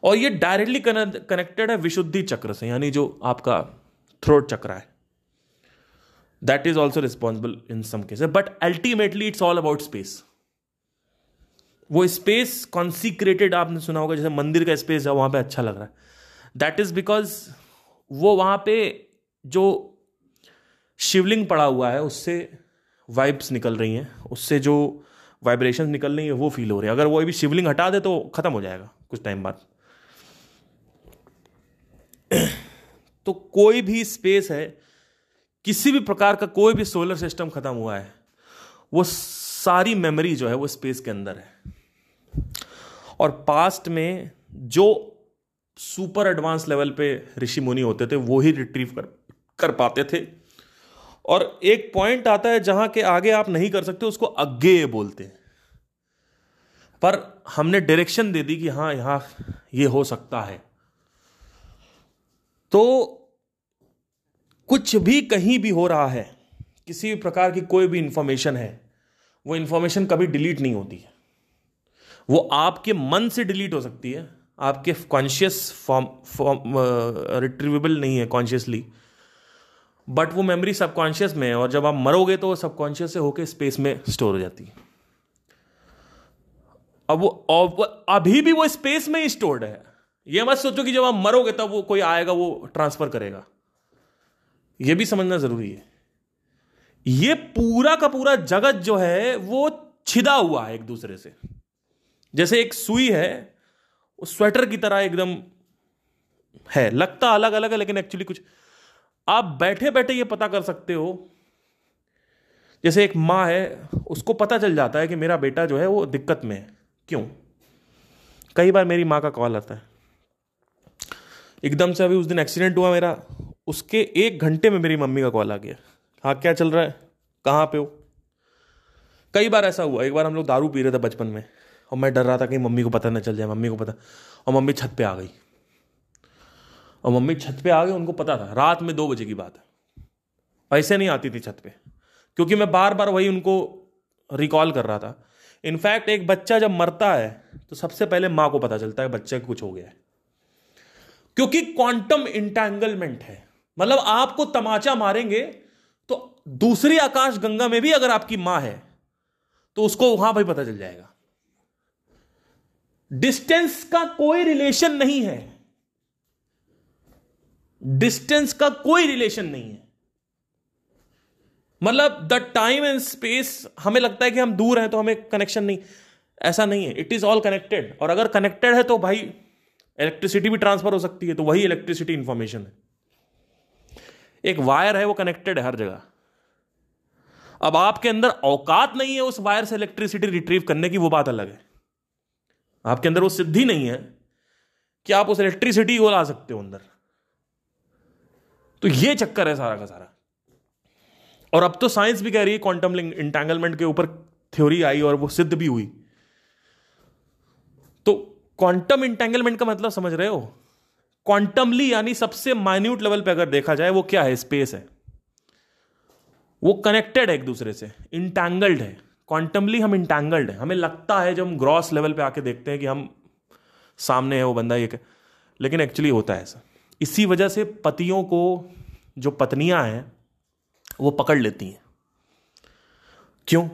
A: और ये डायरेक्टली कनेक्टेड है विशुद्धि चक्र से, यानी जो आपका थ्रोट चक्र है। That is also responsible in some cases but ultimately it's all about space वो स्पेस कॉन्सिक्रेटेड आपने सुना होगा, जैसे मंदिर का स्पेस है, वहाँ पे अच्छा लग रहा है। दैट इज़ बिकॉज़ वो वहाँ पे जो शिवलिंग पड़ा हुआ है, उससे वाइब्स निकल रही हैं। उससे जो वाइब्रेशन निकल रही है, वो फील हो रही है। अगर वो अभी शिवलिंग हटा दे तो खत्म हो जाएगा, कुछ टाइम बाद। तो कोई भी स्पेस है किसी भी प्रकार का कोई भी सोलर सिस्टम खत्म हुआ है, वो सारी मेमोरी जो है वो स्पेस के अंदर है। और पास्ट में जो सुपर एडवांस लेवल पे ऋषि मुनि होते थे, वो ही रिट्रीव कर कर पाते थे। और एक पॉइंट आता है जहाँ के आगे आप नहीं कर सकते, उसको अज्ञेय बोलते पर हमने डायरेक्शन दे दी कि हाँ यहाँ ये हो सकता है। तो कुछ भी कहीं भी हो रहा है, किसी भी प्रकार की कोई भी इंफॉर्मेशन है, वो इंफॉर्मेशन कभी डिलीट नहीं होती है। वो आपके मन से डिलीट हो सकती है। आपके कॉन्शियस फॉर्म फॉर्म रिट्रीवेबल नहीं है कॉन्शियसली बट वो मेमोरी सबकॉन्शियस में है और जब आप मरोगे तो वो सबकॉन्शियस से होकर स्पेस में स्टोर हो जाती है। अब वो अभी भी वो स्पेस में ही स्टोर्ड है। ये मत सोचो कि जब आप मरोगे तब वो कोई आएगा, वो ट्रांसफ़र करेगा। ये भी समझना ज़रूरी है। ये पूरा का पूरा जगत जो है, वो छिदा हुआ है एक दूसरे से। जैसे एक सुई है, वो स्वेटर की तरह एकदम है, लगता अलग अलग है, लेकिन एक्चुअली कुछ आप बैठे बैठे ये पता कर सकते हो। जैसे एक माँ है, उसको पता चल जाता है कि मेरा बेटा जो है, वो दिक्कत में है। क्यों? कई बार मेरी माँ का कॉल आता है। एकदम से अभी उस दिन एक्सीडेंट हुआ मेरा। उसके एक घंटे में मेरी मम्मी का कॉल आ गया। हाँ क्या चल रहा है? कहाँ पे हो? कई बार ऐसा हुआ, एक बार हम लोग दारू पी रहे थे बचपन में, और मैं डर रहा था कि मम्मी को पता न चल जाए, मम्मी को पता। और मम्मी छत पे आ गई। और मम्मी छत पे आ गई, उनको पता था, रात में दो बजे की बात है। ऐसे नहीं आती थी छत पे, क्योंकि मैं बार बार वही उनको रिकॉल कर रहा था। इनफैक्ट एक बच्चा जब मरता है तो सबसे पहले माँ को पता चलता है बच्चे को कुछ हो गया है। क्योंकि क्वांटम इंटेंगलमेंट है। मतलब आपको तमाचा मारेंगे तो दूसरी आकाश गंगा में भी अगर आपकी माँ है तो उसको वहाँ भाई पता चल जाएगा। डिस्टेंस का कोई रिलेशन नहीं है। डिस्टेंस का कोई रिलेशन नहीं है। मतलब द टाइम एंड स्पेस हमें लगता है कि हम दूर हैं तो हमें कनेक्शन नहीं, ऐसा नहीं है। इट इज़ ऑल कनेक्टेड और अगर कनेक्टेड है तो भाई इलेक्ट्रिसिटी भी ट्रांसफ़र हो सकती है तो वही इलेक्ट्रिसिटी इंफॉर्मेशन है। एक वायर है, वो कनेक्टेड है हर जगह। अब आपके अंदर औकात नहीं है उस वायर से इलेक्ट्रिसिटी रिट्रीव करने की, वो बात अलग है। आपके अंदर वो सिद्धि नहीं है कि आप उस इलेक्ट्रिसिटी को ला सकते हो अंदर। तो ये चक्कर है सारा का सारा। और अब तो साइंस भी कह रही है क्वांटम इंटेंगलमेंट के ऊपर थ्योरी आई और वो सिद्ध भी हुई। तो क्वांटम इंटेंगलमेंट का मतलब समझ रहे हो? क्वांटमली यानी सबसे माइन्यूट लेवल पे अगर देखा जाए, वो क्या है? स्पेस है। वो कनेक्टेड है एक दूसरे से। इंटैंगल्ड है। क्वांटमली हम इंटैंगल्ड है। हमें लगता है जब हम ग्रॉस लेवल पे आके देखते हैं कि हम सामने है, वो बंदा ये लेकिन एक्चुअली होता है ऐसा। इसी वजह से पतियों को जो पत्नियाँ हैं, वो पकड़ लेती हैं। क्यों?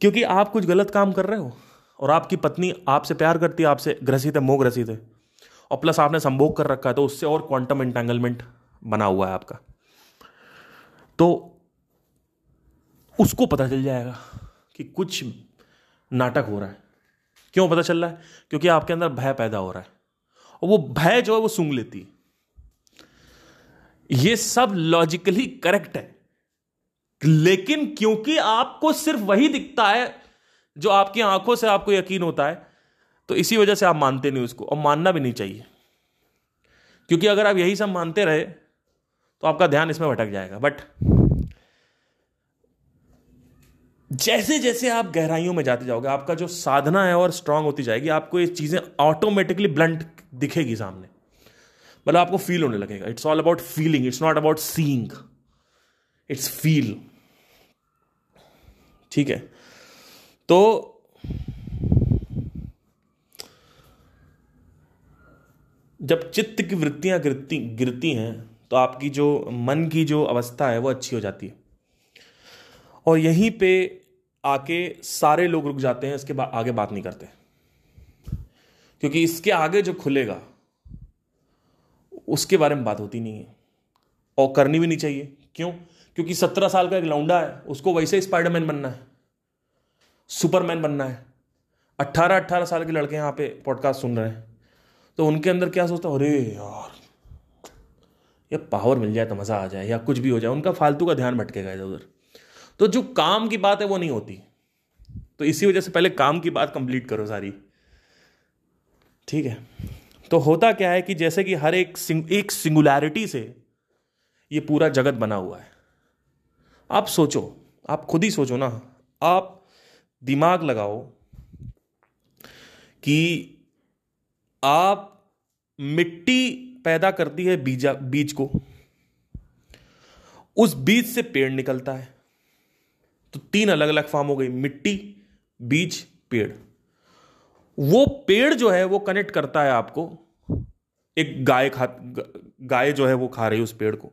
A: क्योंकि आप कुछ गलत काम कर रहे हो और आपकी पत्नी आपसे प्यार करती है, आपसे ग्रसित है, मोह ग्रसित है। और प्लस आपने संभोग कर रखा है तो उससे और क्वांटम इंटेंगलमेंट बना हुआ है आपका। तो उसको पता चल जाएगा कि कुछ नाटक हो रहा है। क्यों पता चल रहा है? क्योंकि आपके अंदर भय पैदा हो रहा है। और वो भय जो है, वो सूंघ लेती है। ये सब लॉजिकली करेक्ट है। लेकिन क्योंकि आपको सिर्फ़ वही दिखता है जो आपकी आँखों से आपको यकीन होता है तो इसी वजह से आप मानते नहीं उसको, और मानना भी नहीं चाहिए। क्योंकि अगर आप यही सब मानते रहे तो आपका ध्यान इसमें भटक जाएगा। बट जैसे जैसे आप गहराइयों में जाते जाओगे, आपका जो साधना है और स्ट्रांग होती जाएगी, आपको ये चीज़ें ऑटोमेटिकली ब्लंट दिखेगी सामने। मतलब आपको फील होने लगेगा। It's all about feeling it's not about seeing it's feel ठीक है? तो जब चित्त की वृत्तियाँ गिरती गिरती हैं तो आपकी जो मन की जो अवस्था है, वो अच्छी हो जाती है। और यहीं पे आके सारे लोग रुक जाते हैं, इसके बाद आगे बात नहीं करते। क्योंकि इसके आगे जो खुलेगा, उसके बारे में बात होती नहीं है। और करनी भी नहीं चाहिए। क्यों? क्योंकि सत्रह साल का एक लौंडा है, उसको वैसे ही स्पाइडरमैन बनना है सुपरमैन बनना है। अट्ठारह अट्ठारह साल के लड़के यहाँ पे पॉडकास्ट सुन रहे हैं। तो उनके अंदर क्या सोचता अरे यार ये पावर मिल जाए तो मज़ा आ जाए या कुछ भी हो जाए। उनका फालतू का ध्यान भटकेगा इधर उधर। तो जो काम की बात है वो नहीं होती। तो इसी वजह से पहले काम की बात कंप्लीट करो सारी। ठीक है? तो होता क्या है कि जैसे कि हर एक सिंग, एक सिंगुलैरिटी से ये पूरा जगत बना हुआ है। आप सोचो आप खुद ही सोचो ना। आप दिमाग लगाओ कि आप मिट्टी पैदा करती है बीजा, बीज को। उस बीज से पेड़ निकलता है। तो तीन अलग अलग फॉर्म हो गई, मिट्टी, बीज, पेड़। वो पेड़ जो है, वो कनेक्ट करता है आपको। एक गाय खा, गाय जो है, वो खा रही है उस पेड़ को,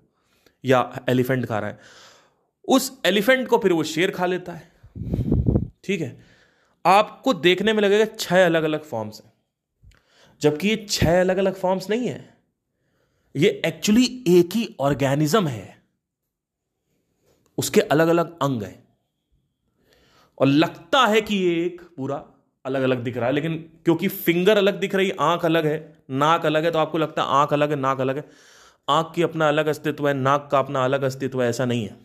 A: या एलिफेंट खा रहा है। उस एलिफेंट को फिर वो शेर खा लेता है। ठीक है? आपको देखने में लगेगा, छह अलग अलग फॉर्म्स हैं। जबकि ये छह अलग अलग फॉर्म्स नहीं है। ये एक्चुअली एक ही ऑर्गेनिज्म है। उसके अलग अलग अंग हैं। और लगता है कि ये एक पूरा अलग अलग दिख रहा है, लेकिन क्योंकि फिंगर अलग दिख रही, आँख अलग है, नाक अलग है तो आपको लगता है आँख अलग है, नाक अलग है। आँख की अपना अलग अस्तित्व है, नाक का अपना अलग अस्तित्व है, ऐसा नहीं है।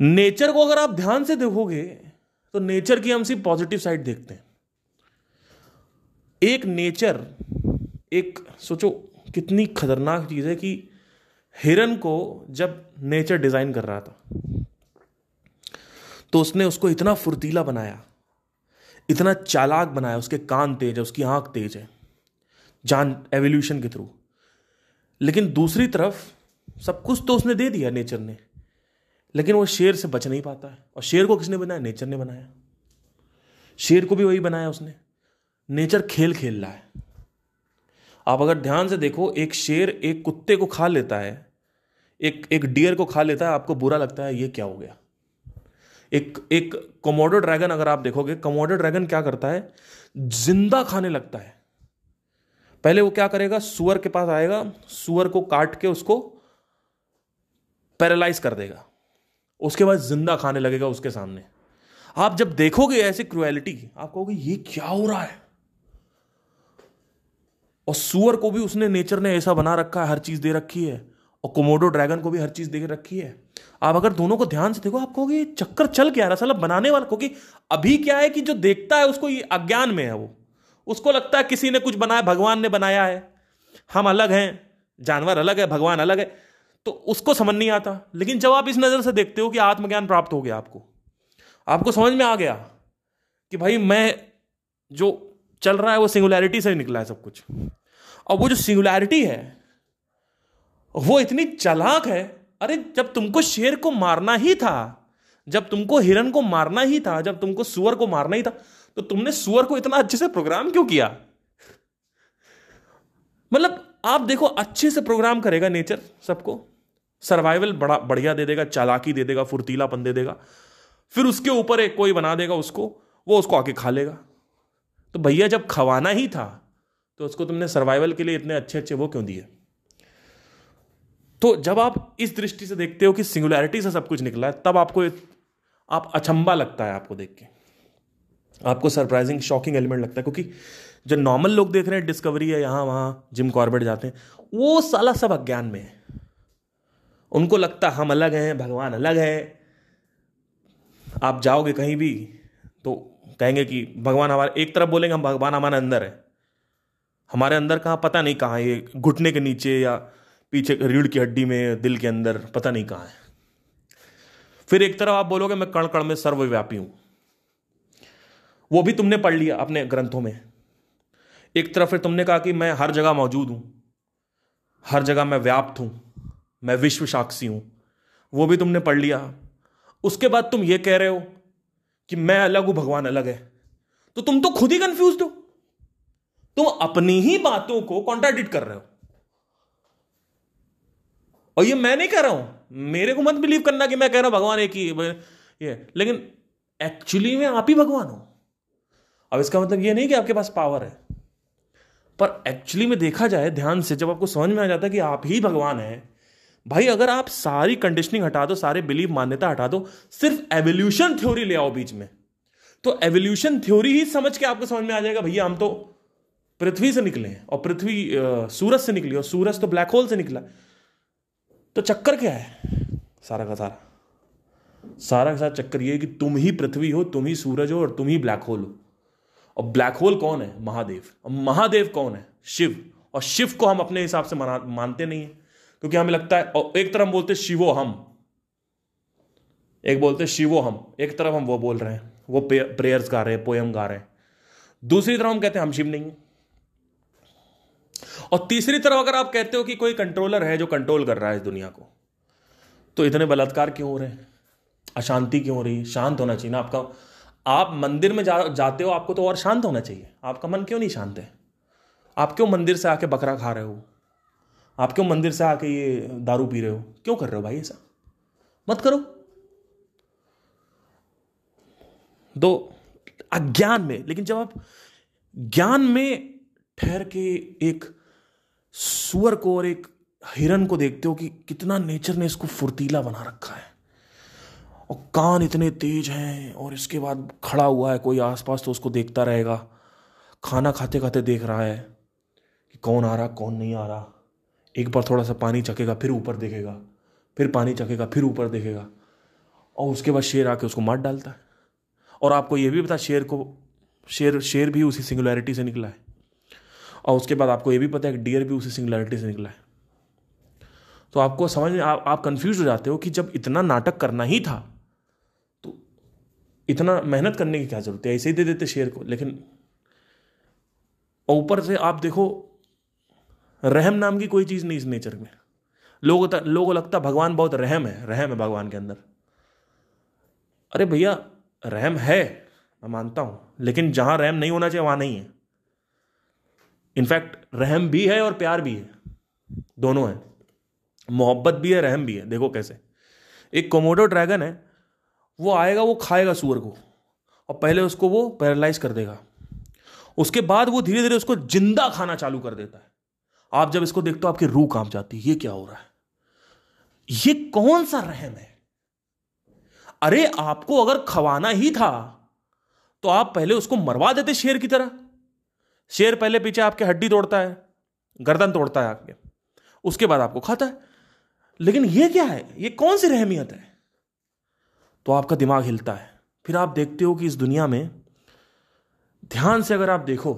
A: नेचर को अगर आप ध्यान से देखोगे तो नेचर की हम सिर्फ़ पॉजिटिव साइड देखते हैं। एक नेचर, एक, सोचो, कितनी खतरनाक चीज़ है कि हिरन को जब नेचर डिज़ाइन कर रहा था तो उसने उसको इतना फुर्तीला बनाया, इतना चालाक बनाया, उसके कान तेज है, उसकी आँख तेज है, जान एवोल्यूशन के थ्रू लेकिन दूसरी तरफ़, सब कुछ तो उसने दे दिया नेचर ने, लेकिन वो शेर से बच नहीं पाता है, और शेर को किसने बनाया? नेचर ने बनाया। शेर को भी वही बनाया उसने। नेचर खेल खेल रहा है। आप अगर ध्यान से देखो, एक शेर एक कुत्ते को खा लेता है, एक एक डियर को खा लेता है, आपको बुरा लगता है, ये क्या हो गया? एक एक कमोडो ड्रैगन अगर आप देखोगे कमोडो ड्रैगन क्या करता है? ज़िंदा खाने लगता है। पहले वो क्या करेगा? सुअर के पास आएगा, सुअर को काट के उसको पैरालाइज कर देगा। उसके बाद ज़िंदा खाने लगेगा उसके सामने। आप जब देखोगे ऐसी क्रुएलिटी आप कहोगे, ये क्या हो रहा है? और सुअर को भी उसने, नेचर ने ऐसा बना रखा है, हर चीज़ दे रखी है। और कोमोडो ड्रैगन को भी हर चीज़ दे रखी है। आप अगर दोनों को ध्यान से देखो, आप कहोगे चक्कर चल क्या रहा साला बनाने वाला, क्योंकि अभी क्या है कि जो देखता है, उसको ये अज्ञान में है वो। उसको लगता है किसी ने कुछ बनाया, भगवान ने बनाया है। हम अलग हैं, जानवर अलग है, भगवान अलग है। तो उसको समझ नहीं आता। लेकिन जब आप इस नज़र से देखते हो कि आत्मज्ञान प्राप्त हो गया आपको आपको समझ में आ गया कि भाई मैं जो चल रहा है, वो सिंगुलैरिटी से निकला है सब कुछ। और वो जो सिंगुलैरिटी है, वो इतनी चलाक है। अरे, जब तुमको शेर को मारना ही था, जब तुमको हिरन को मारना ही था, जब तुमको सुअर को मारना ही था तो तुमने सुअर को इतना अच्छे से प्रोग्राम क्यों किया? मतलब आप देखो, अच्छे से प्रोग्राम करेगा नेचर सबको। सर्वाइवल बड़ा, बढ़िया दे देगा, चालाकी दे देगा, फुर्तीलापन दे देगा। फिर उसके ऊपर एक कोई बना देगा उसको, वो उसको आके खा लेगा। तो भैया, जब खवाना ही था तो उसको तुमने सर्वाइवल के लिए इतने अच्छे अच्छे वो क्यों दिए? तो जब आप इस दृष्टि से देखते हो कि सिंगुलैरिटी से सब कुछ निकला है, तब आपको आप अचंबा लगता है आपको देख के। आपको सरप्राइजिंग शॉकिंग एलिमेंट लगता है, क्योंकि जो नॉर्मल लोग देख रहे हैं डिस्कवरी है, यहाँ वहाँ जिम कॉर्बेट जाते हैं, वो साला सब अज्ञान में है। उनको लगता हम अलग हैं, भगवान अलग है। आप जाओगे कहीं भी तो कहेंगे कि भगवान हमारे, एक तरफ़ बोलेंगे हम भगवान हमारे अंदर है। हमारे अंदर कहाँ पता नहीं कहाँ ये घुटने के नीचे या पीछे रीढ़ की हड्डी में, दिल के अंदर, पता नहीं कहाँ है। फिर एक तरफ़ आप बोलोगे, मैं कण कण में सर्वव्यापी हूँ। वो भी तुमने पढ़ लिया अपने ग्रंथों में। एक तरफ़ फिर तुमने कहा कि मैं हर जगह मौजूद हूँ, हर जगह मैं व्याप्त हूँ, मैं विश्व साक्षी हूँ। वो भी तुमने पढ़ लिया। उसके बाद तुम ये कह रहे हो कि मैं अलग हूँ, भगवान अलग है। तो तुम तो खुद ही कंफ्यूज हो। तुम अपनी ही बातों को कॉन्ट्राडिक्ट कर रहे हो। और ये मैं नहीं कह रहा हूँ। मेरे को मत बिलीव करना कि मैं कह रहा हूँ भगवान एक ही ये। लेकिन एक्चुअली में आप ही भगवान हो। अब इसका मतलब ये नहीं कि आपके पास पावर है। पर एक्चुअली में देखा जाए, ध्यान से जब आपको समझ में आ जाता है कि आप ही भगवान है, भाई अगर आप सारी कंडीशनिंग हटा दो, सारे बिलीव मान्यता हटा दो, सिर्फ़ एवोल्यूशन थ्योरी ले आओ बीच में। तो एवोल्यूशन थ्योरी ही समझ के आपको समझ में आ जाएगा, भैया, हम तो पृथ्वी से निकले हैं और पृथ्वी सूरज से निकली और सूरज तो ब्लैक होल से निकला। तो चक्कर क्या है? सारा का सारा। सारा का सारा चक्कर ये है कि तुम ही पृथ्वी हो, तुम ही सूरज हो और तुम ही ब्लैक होल हो। और ब्लैक होल कौन है? महादेव। और महादेव कौन है? शिव। और शिव को हम अपने हिसाब से मानते नहीं है। क्योंकि हमें लगता है, और एक तरफ़ हम बोलते शिवो हम। एक बोलते शिवो हम। एक तरफ़ हम वो बोल रहे हैं, वो प्रेयर्स गा रहे हैं पोयम गा रहे हैं। दूसरी तरफ़ हम कहते हैं, हम शिव नहीं और तीसरी तरफ़ अगर आप कहते हो कि कोई कंट्रोलर है जो कंट्रोल कर रहा है इस दुनिया को तो इतने बलात्कार क्यों हो रहे हैं? अशांति क्यों हो रही है? शांत होना चाहिए ना आपका। आप मंदिर में जा, जाते हो आपको तो और शांत होना चाहिए। आपका मन क्यों नहीं शांत है? आप क्यों मंदिर से आके बकरा खा रहे हो? आप क्यों मंदिर से आके ये दारू पी रहे हो? क्यों कर रहे हो भाई ऐसा? मत करो। दो अज्ञान में लेकिन जब आप ज्ञान में ठहर के एक सुअर को और एक हिरन को देखते हो कि कितना नेचर ने इसको फुर्तीला बना रखा है। और कान इतने तेज हैं और इसके बाद खड़ा हुआ है, कोई आसपास तो उसको देखता रहेगा। खाना खाते खाते देख रहा है कि कौन आ रहा, कौन नहीं आ रहा। एक बार थोड़ा सा पानी चखेगा, फिर ऊपर देखेगा। फिर पानी चखेगा, फिर ऊपर देखेगा। और उसके बाद शेर आके उसको मार डालता है। और आपको ये भी पता शेर को, शेर शेर भी उसी सिंगुलैरिटी से निकला है। और उसके बाद आपको ये भी पता है कि डियर भी उसी सिंगुलैरिटी से निकला है। तो आपको समझ में, आप कंफ्यूज हो जाते हो कि जब इतना नाटक करना ही था तो इतना मेहनत करने की क्या ज़रूरत है? ऐसे ही दे देते शेर को, लेकिन ऊपर से आप देखो, रहम नाम की कोई चीज़ नहीं इस नेचर में। लोगों तक लोगों को लगता भगवान बहुत रहम है रहम है भगवान के अंदर। अरे भैया, रहम है, मैं मानता हूँ, लेकिन जहाँ रहम नहीं होना चाहिए, वहाँ नहीं है। इनफैक्ट रहम भी है और प्यार भी है। दोनों है। मोहब्बत भी है, रहम भी है। देखो कैसे। एक कोमोडो ड्रैगन है, वो आएगा, वो खाएगा सुअर को, और पहले उसको वो पैरालाइज कर देगा। उसके बाद वो धीरे धीरे उसको ज़िंदा खाना चालू कर देता है। आप जब इसको देखते हो, आपकी रूह काँप जाती है। ये क्या हो रहा है? ये कौन सा रहम है? अरे, आपको अगर खवाना ही था तो आप पहले उसको मरवा देते शेर की तरह। शेर पहले पीछे आपके हड्डी तोड़ता है, गर्दन तोड़ता है आपके उसके बाद आपको खाता है। लेकिन ये क्या है? ये कौन सी रहमियत है? तो आपका दिमाग हिलता है। फिर आप देखते हो कि इस दुनिया में ध्यान से अगर आप देखो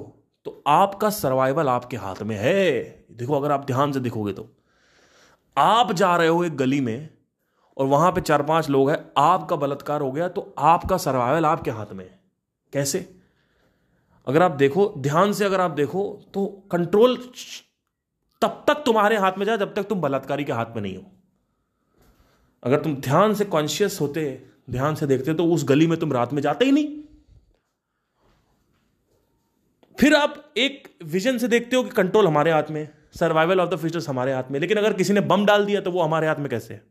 A: तो आपका सर्वाइवल आपके हाथ में है। देखो, अगर आप ध्यान से देखोगे तो। आप जा रहे हो एक गली में और वहाँ पे चार पाँच लोग हैं, आपका बलात्कार हो गया तो आपका सर्वाइवल आपके हाथ में है। कैसे? अगर आप देखो, ध्यान से अगर आप देखो तो कंट्रोल तब तक तुम्हारे हाथ में जाए जब तक तुम बलात्कारी के हाथ में नहीं हो। अगर तुम ध्यान से कॉन्शियस होते, ध्यान से देखते तो उस गली में तुम रात में जाते ही नहीं। फिर आप एक विजन से देखते हो कि कंट्रोल हमारे हाथ में सर्वाइवल ऑफ़ द फिटर्स हमारे हाथ में लेकिन अगर किसी ने बम डाल दिया तो वो हमारे हाथ में कैसे है?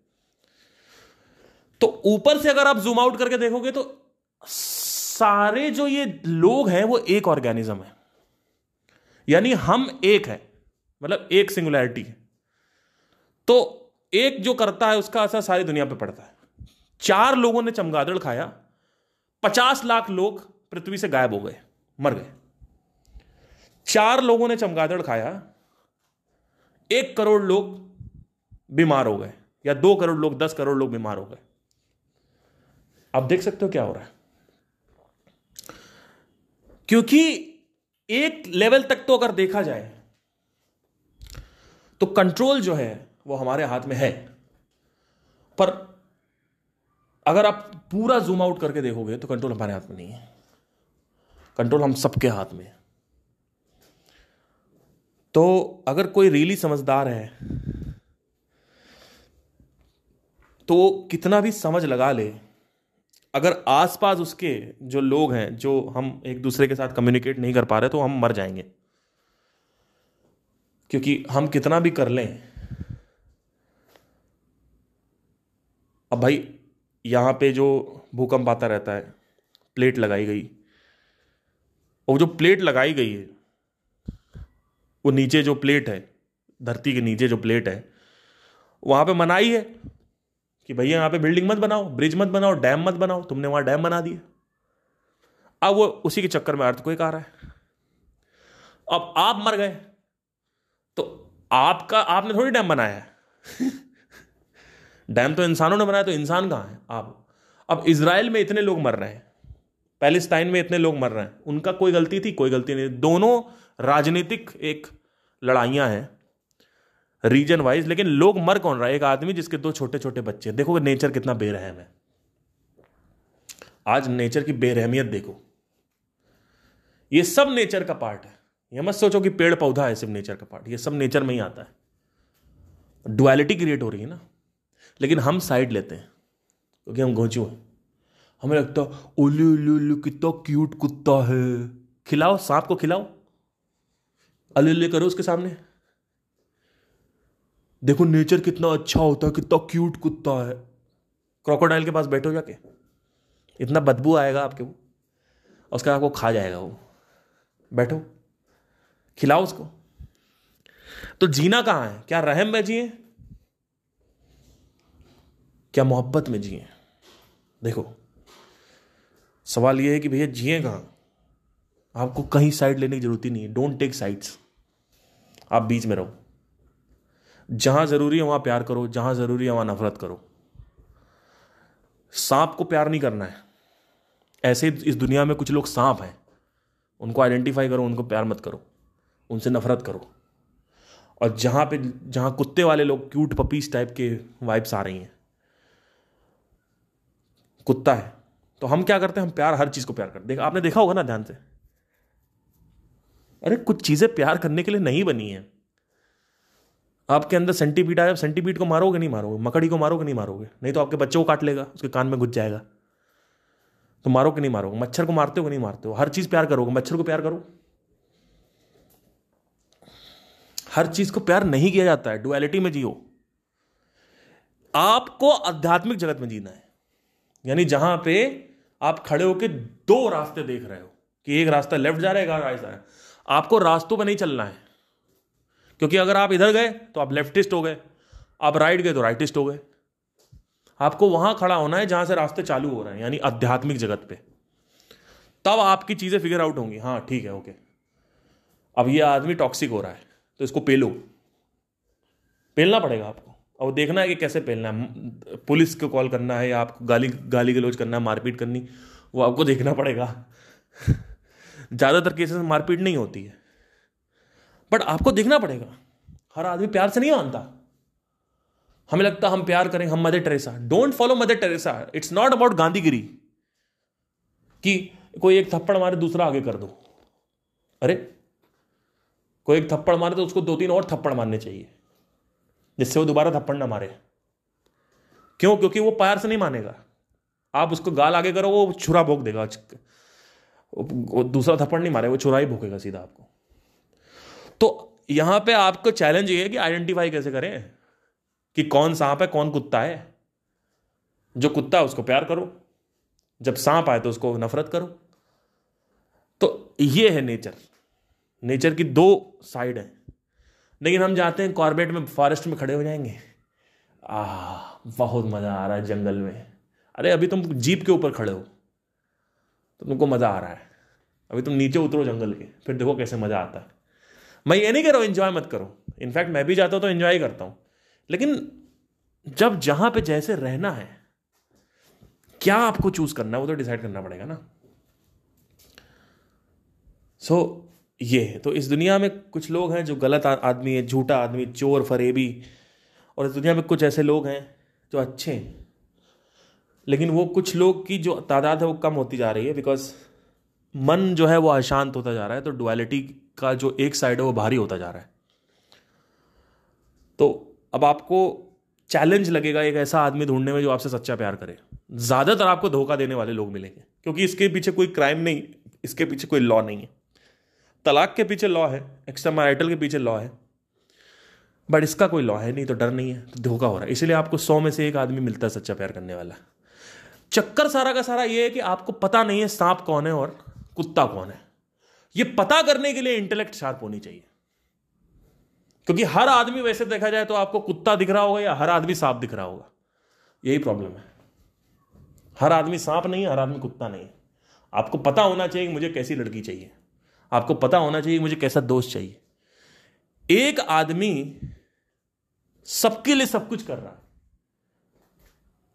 A: तो ऊपर से अगर आप जूम आउट करके देखोगे तो सारे जो ये लोग हैं, वो एक ऑर्गेनिज्म है। यानी हम एक है मतलब एक सिंगुलैरिटी है। तो एक जो करता है, उसका असर सारी दुनिया पे पड़ता है। चार लोगों ने चमगादड़ खाया, पचास लाख लोग पृथ्वी से गायब हो गए, मर गए। चार लोगों ने चमगादड़ खाया, एक करोड़ लोग बीमार हो गए, या दो करोड़ लोग, दस करोड़ लोग बीमार हो गए। आप देख सकते हो क्या हो रहा है। क्योंकि एक लेवल तक तो अगर देखा जाए तो कंट्रोल जो है, वो हमारे हाथ में है। पर अगर आप पूरा जूम आउट करके देखोगे तो कंट्रोल हमारे हाथ में नहीं है। कंट्रोल हम सबके हाथ में है। तो अगर कोई रियली समझदार है तो कितना भी समझ लगा ले अगर आसपास उसके जो लोग हैं, जो हम एक दूसरे के साथ कम्युनिकेट नहीं कर पा रहे तो हम मर जाएँगे। क्योंकि हम कितना भी कर लें, अब भाई यहाँ पे जो भूकंप आता रहता है प्लेट लगाई गई, और जो प्लेट लगाई गई है, वो नीचे जो प्लेट है, धरती के नीचे जो प्लेट है, वहाँ पे मनाई है। कि भैया यहाँ पे बिल्डिंग मत बनाओ ब्रिज मत बनाओ डैम मत बनाओ, तुमने वहाँ डैम बना दिया। अब वो उसी के चक्कर में अर्थ कोई आ रहा है। अब आप मर गए तो आपका, आपने थोड़ी डैम बनाया है। डैम तो इंसानों ने बनाया तो इंसान कहाँ है? आप, अब इसराइल में इतने लोग मर रहे हैं पैलेस्टाइन में इतने लोग मर रहे हैं, उनका कोई गलती थी? कोई गलती नहीं। दोनों राजनीतिक एक लड़ाइयाँ हैं। रीजन वाइज, लेकिन लोग मर कौन रहा है? एक आदमी जिसके दो छोटे छोटे बच्चे देखो नेचर कितना बेरहम है। आज नेचर की बेरहमियत देखो। ये सब नेचर का पार्ट है। ये मत सोचो कि पेड़ पौधा है सिर्फ़ नेचर का पार्ट। ये सब नेचर में ही आता है। डुअलिटी क्रिएट हो रही है ना। लेकिन हम साइड लेते हैं, क्योंकि हम घोचू हैं। हमें लगता ओले ओले ओले, कितना क्यूट कुत्ता है। खिलाओ, सांप को खिलाओ। अले ले करो उसके सामने। देखो, नेचर कितना अच्छा होता है, कितना क्यूट कुत्ता है। क्रोकोडाइल के पास बैठो जाके। इतना बदबू आएगा आपके वो उसके आपको खा जाएगा वो। बैठो। खिलाओ उसको। तो जीना कहाँ है? क्या रहम में जिए? क्या मोहब्बत में जिए? देखो, सवाल यह है कि भैया, जिए कहाँ? आपको कहीं साइड लेने की ज़रूरत ही नहीं है। डोंट टेक साइड्स आप बीच में रहो। जहाँ ज़रूरी है वहाँ प्यार करो, जहाँ ज़रूरी है वहाँ नफरत करो। सांप को प्यार नहीं करना है। ऐसे इस दुनिया में कुछ लोग सांप हैं। उनको आइडेंटिफाई करो, उनको प्यार मत करो। उनसे नफरत करो। और जहाँ पे, जहाँ कुत्ते वाले लोग क्यूट पपीस टाइप के वाइब्स आ रही हैं। कुत्ता है। तो हम क्या करते हैं? हम प्यार, हर चीज़ को प्यार करते देखा, आपने देखा होगा ना ध्यान से? अरे, कुछ चीज़ें प्यार करने के लिए नहीं बनी है। आपके अंदर सेंटीपीट आया सेंटीपीट को मारोगे, नहीं मारोगे? मकड़ी को मारोगे, नहीं मारोगे? नहीं तो आपके बच्चे को काट लेगा, उसके कान में घुस जाएगा। तो मारोगे नहीं मारोगे? मच्छर को मारते हो नहीं मारते हो? हर चीज़ प्यार करोगे? मच्छर को प्यार करो? हर चीज़ को प्यार नहीं किया जाता है। डुअलिटी में जियो। आपको आध्यात्मिक जगत में जीना है। यानी जहाँ पे आप खड़े होकर दो रास्ते देख रहे हो, कि एक रास्ता लेफ़्ट जा रहा है, एक रास्ता है। आपको रास्तों पर नहीं चलना है। क्योंकि अगर आप इधर गए तो आप लेफ्टिस्ट हो गए। आप राइट गए तो राइटिस्ट हो गए। आपको वहाँ खड़ा होना है जहाँ से रास्ते चालू हो रहे हैं, यानी आध्यात्मिक जगत पे। तब आपकी चीज़ें फिगर आउट होंगी। हाँ ठीक है ओके अब ये आदमी टॉक्सिक हो रहा है तो इसको पेलो। पेलना पड़ेगा आपको। और देखना है कि कैसे पेलना है। पुलिस को कॉल करना है या आपको गाली गाली गलोच करना है, मारपीट करनी, वो आपको देखना पड़ेगा। ज़्यादातर केसेस मारपीट नहीं होती है। बट आपको देखना पड़ेगा। हर आदमी प्यार से नहीं मानता। हमें लगता हम प्यार करें, हम Mother Teresa. Don't follow Mother Teresa. It's not about Gandhigiri. कि कोई एक थप्पड़ मारे, दूसरा आगे कर दो। अरे, कोई एक थप्पड़ मारे तो उसको दो तीन और थप्पड़ मारने चाहिए। जिससे वो दोबारा थप्पड़ ना मारे। क्यों? क्योंकि वो प्यार से नहीं मानेगा। आप उसको गाल आगे करो, वो छुरा भोग देगा। दूसरा थप्पड़ नहीं मारे, वो छुरा ही भोगेगा सीधा आपको। तो यहाँ पे आपको चैलेंज ये है कि आइडेंटिफाई कैसे करें? कि कौन सांप है, कौन कुत्ता है? जो कुत्ता है, उसको प्यार करो। जब सांप आए तो उसको नफरत करो। तो ये है नेचर नेचर की दो साइड है। लेकिन हम जाते हैं कॉर्बेट में फॉरेस्ट में खड़े हो जाएँगे। आ बहुत मज़ा आ रहा है जंगल में। अरे, अभी तुम जीप के ऊपर खड़े हो। तो तुमको मज़ा आ रहा है। अभी तुम नीचे उतरो जंगल के। फिर देखो कैसे मज़ा आता है। मैं ये नहीं कह रहा हूँ इंजॉय मत करो। इनफैक्ट मैं भी जाता हूँ तो इंजॉय करता हूँ। लेकिन जब जहाँ पे जैसे रहना है क्या आपको चूज़ करना है वो तो डिसाइड करना पड़ेगा ना। सो so, ये है। तो इस दुनिया में कुछ लोग हैं जो गलत आदमी है झूठा आदमी चोर फरेबी और इस दुनिया में कुछ ऐसे लोग हैं जो अच्छे हैं। लेकिन वो कुछ लोग की जो तादाद है वो कम होती जा रही है बिकॉज़ मन जो है वो अशांत होता जा रहा है तो डुअलिटी का जो एक साइड है वो भारी होता जा रहा है। तो अब आपको चैलेंज लगेगा एक ऐसा आदमी ढूँढने में जो आपसे सच्चा प्यार करे। ज़्यादातर आपको धोखा देने वाले लोग मिलेंगे, क्योंकि इसके पीछे कोई क्राइम नहीं, इसके पीछे कोई लॉ नहीं है। तलाक के पीछे लॉ है एक्स्ट्रा मैरिटल के पीछे लॉ है बट इसका कोई लॉ है नहीं तो डर नहीं है तो धोखा हो रहा है। इसलिए आपको सौ में से एक आदमी मिलता है सच्चा प्यार करने वाला। चक्कर सारा का सारा ये है कि आपको पता नहीं है सांप कौन है और कुत्ता कौन है। ये पता करने के लिए इंटेलेक्ट शार्प होनी चाहिए। क्योंकि हर आदमी वैसे देखा जाए तो आपको कुत्ता दिख रहा होगा या हर आदमी सांप दिख रहा होगा। यही प्रॉब्लम है। हर आदमी सांप नहीं है, हर आदमी कुत्ता नहीं है। आपको पता होना चाहिए कि मुझे कैसी लड़की चाहिए। आपको पता होना चाहिए मुझे कैसा दोस्त चाहिए। एक आदमी सबके लिए सब कुछ कर रहा है।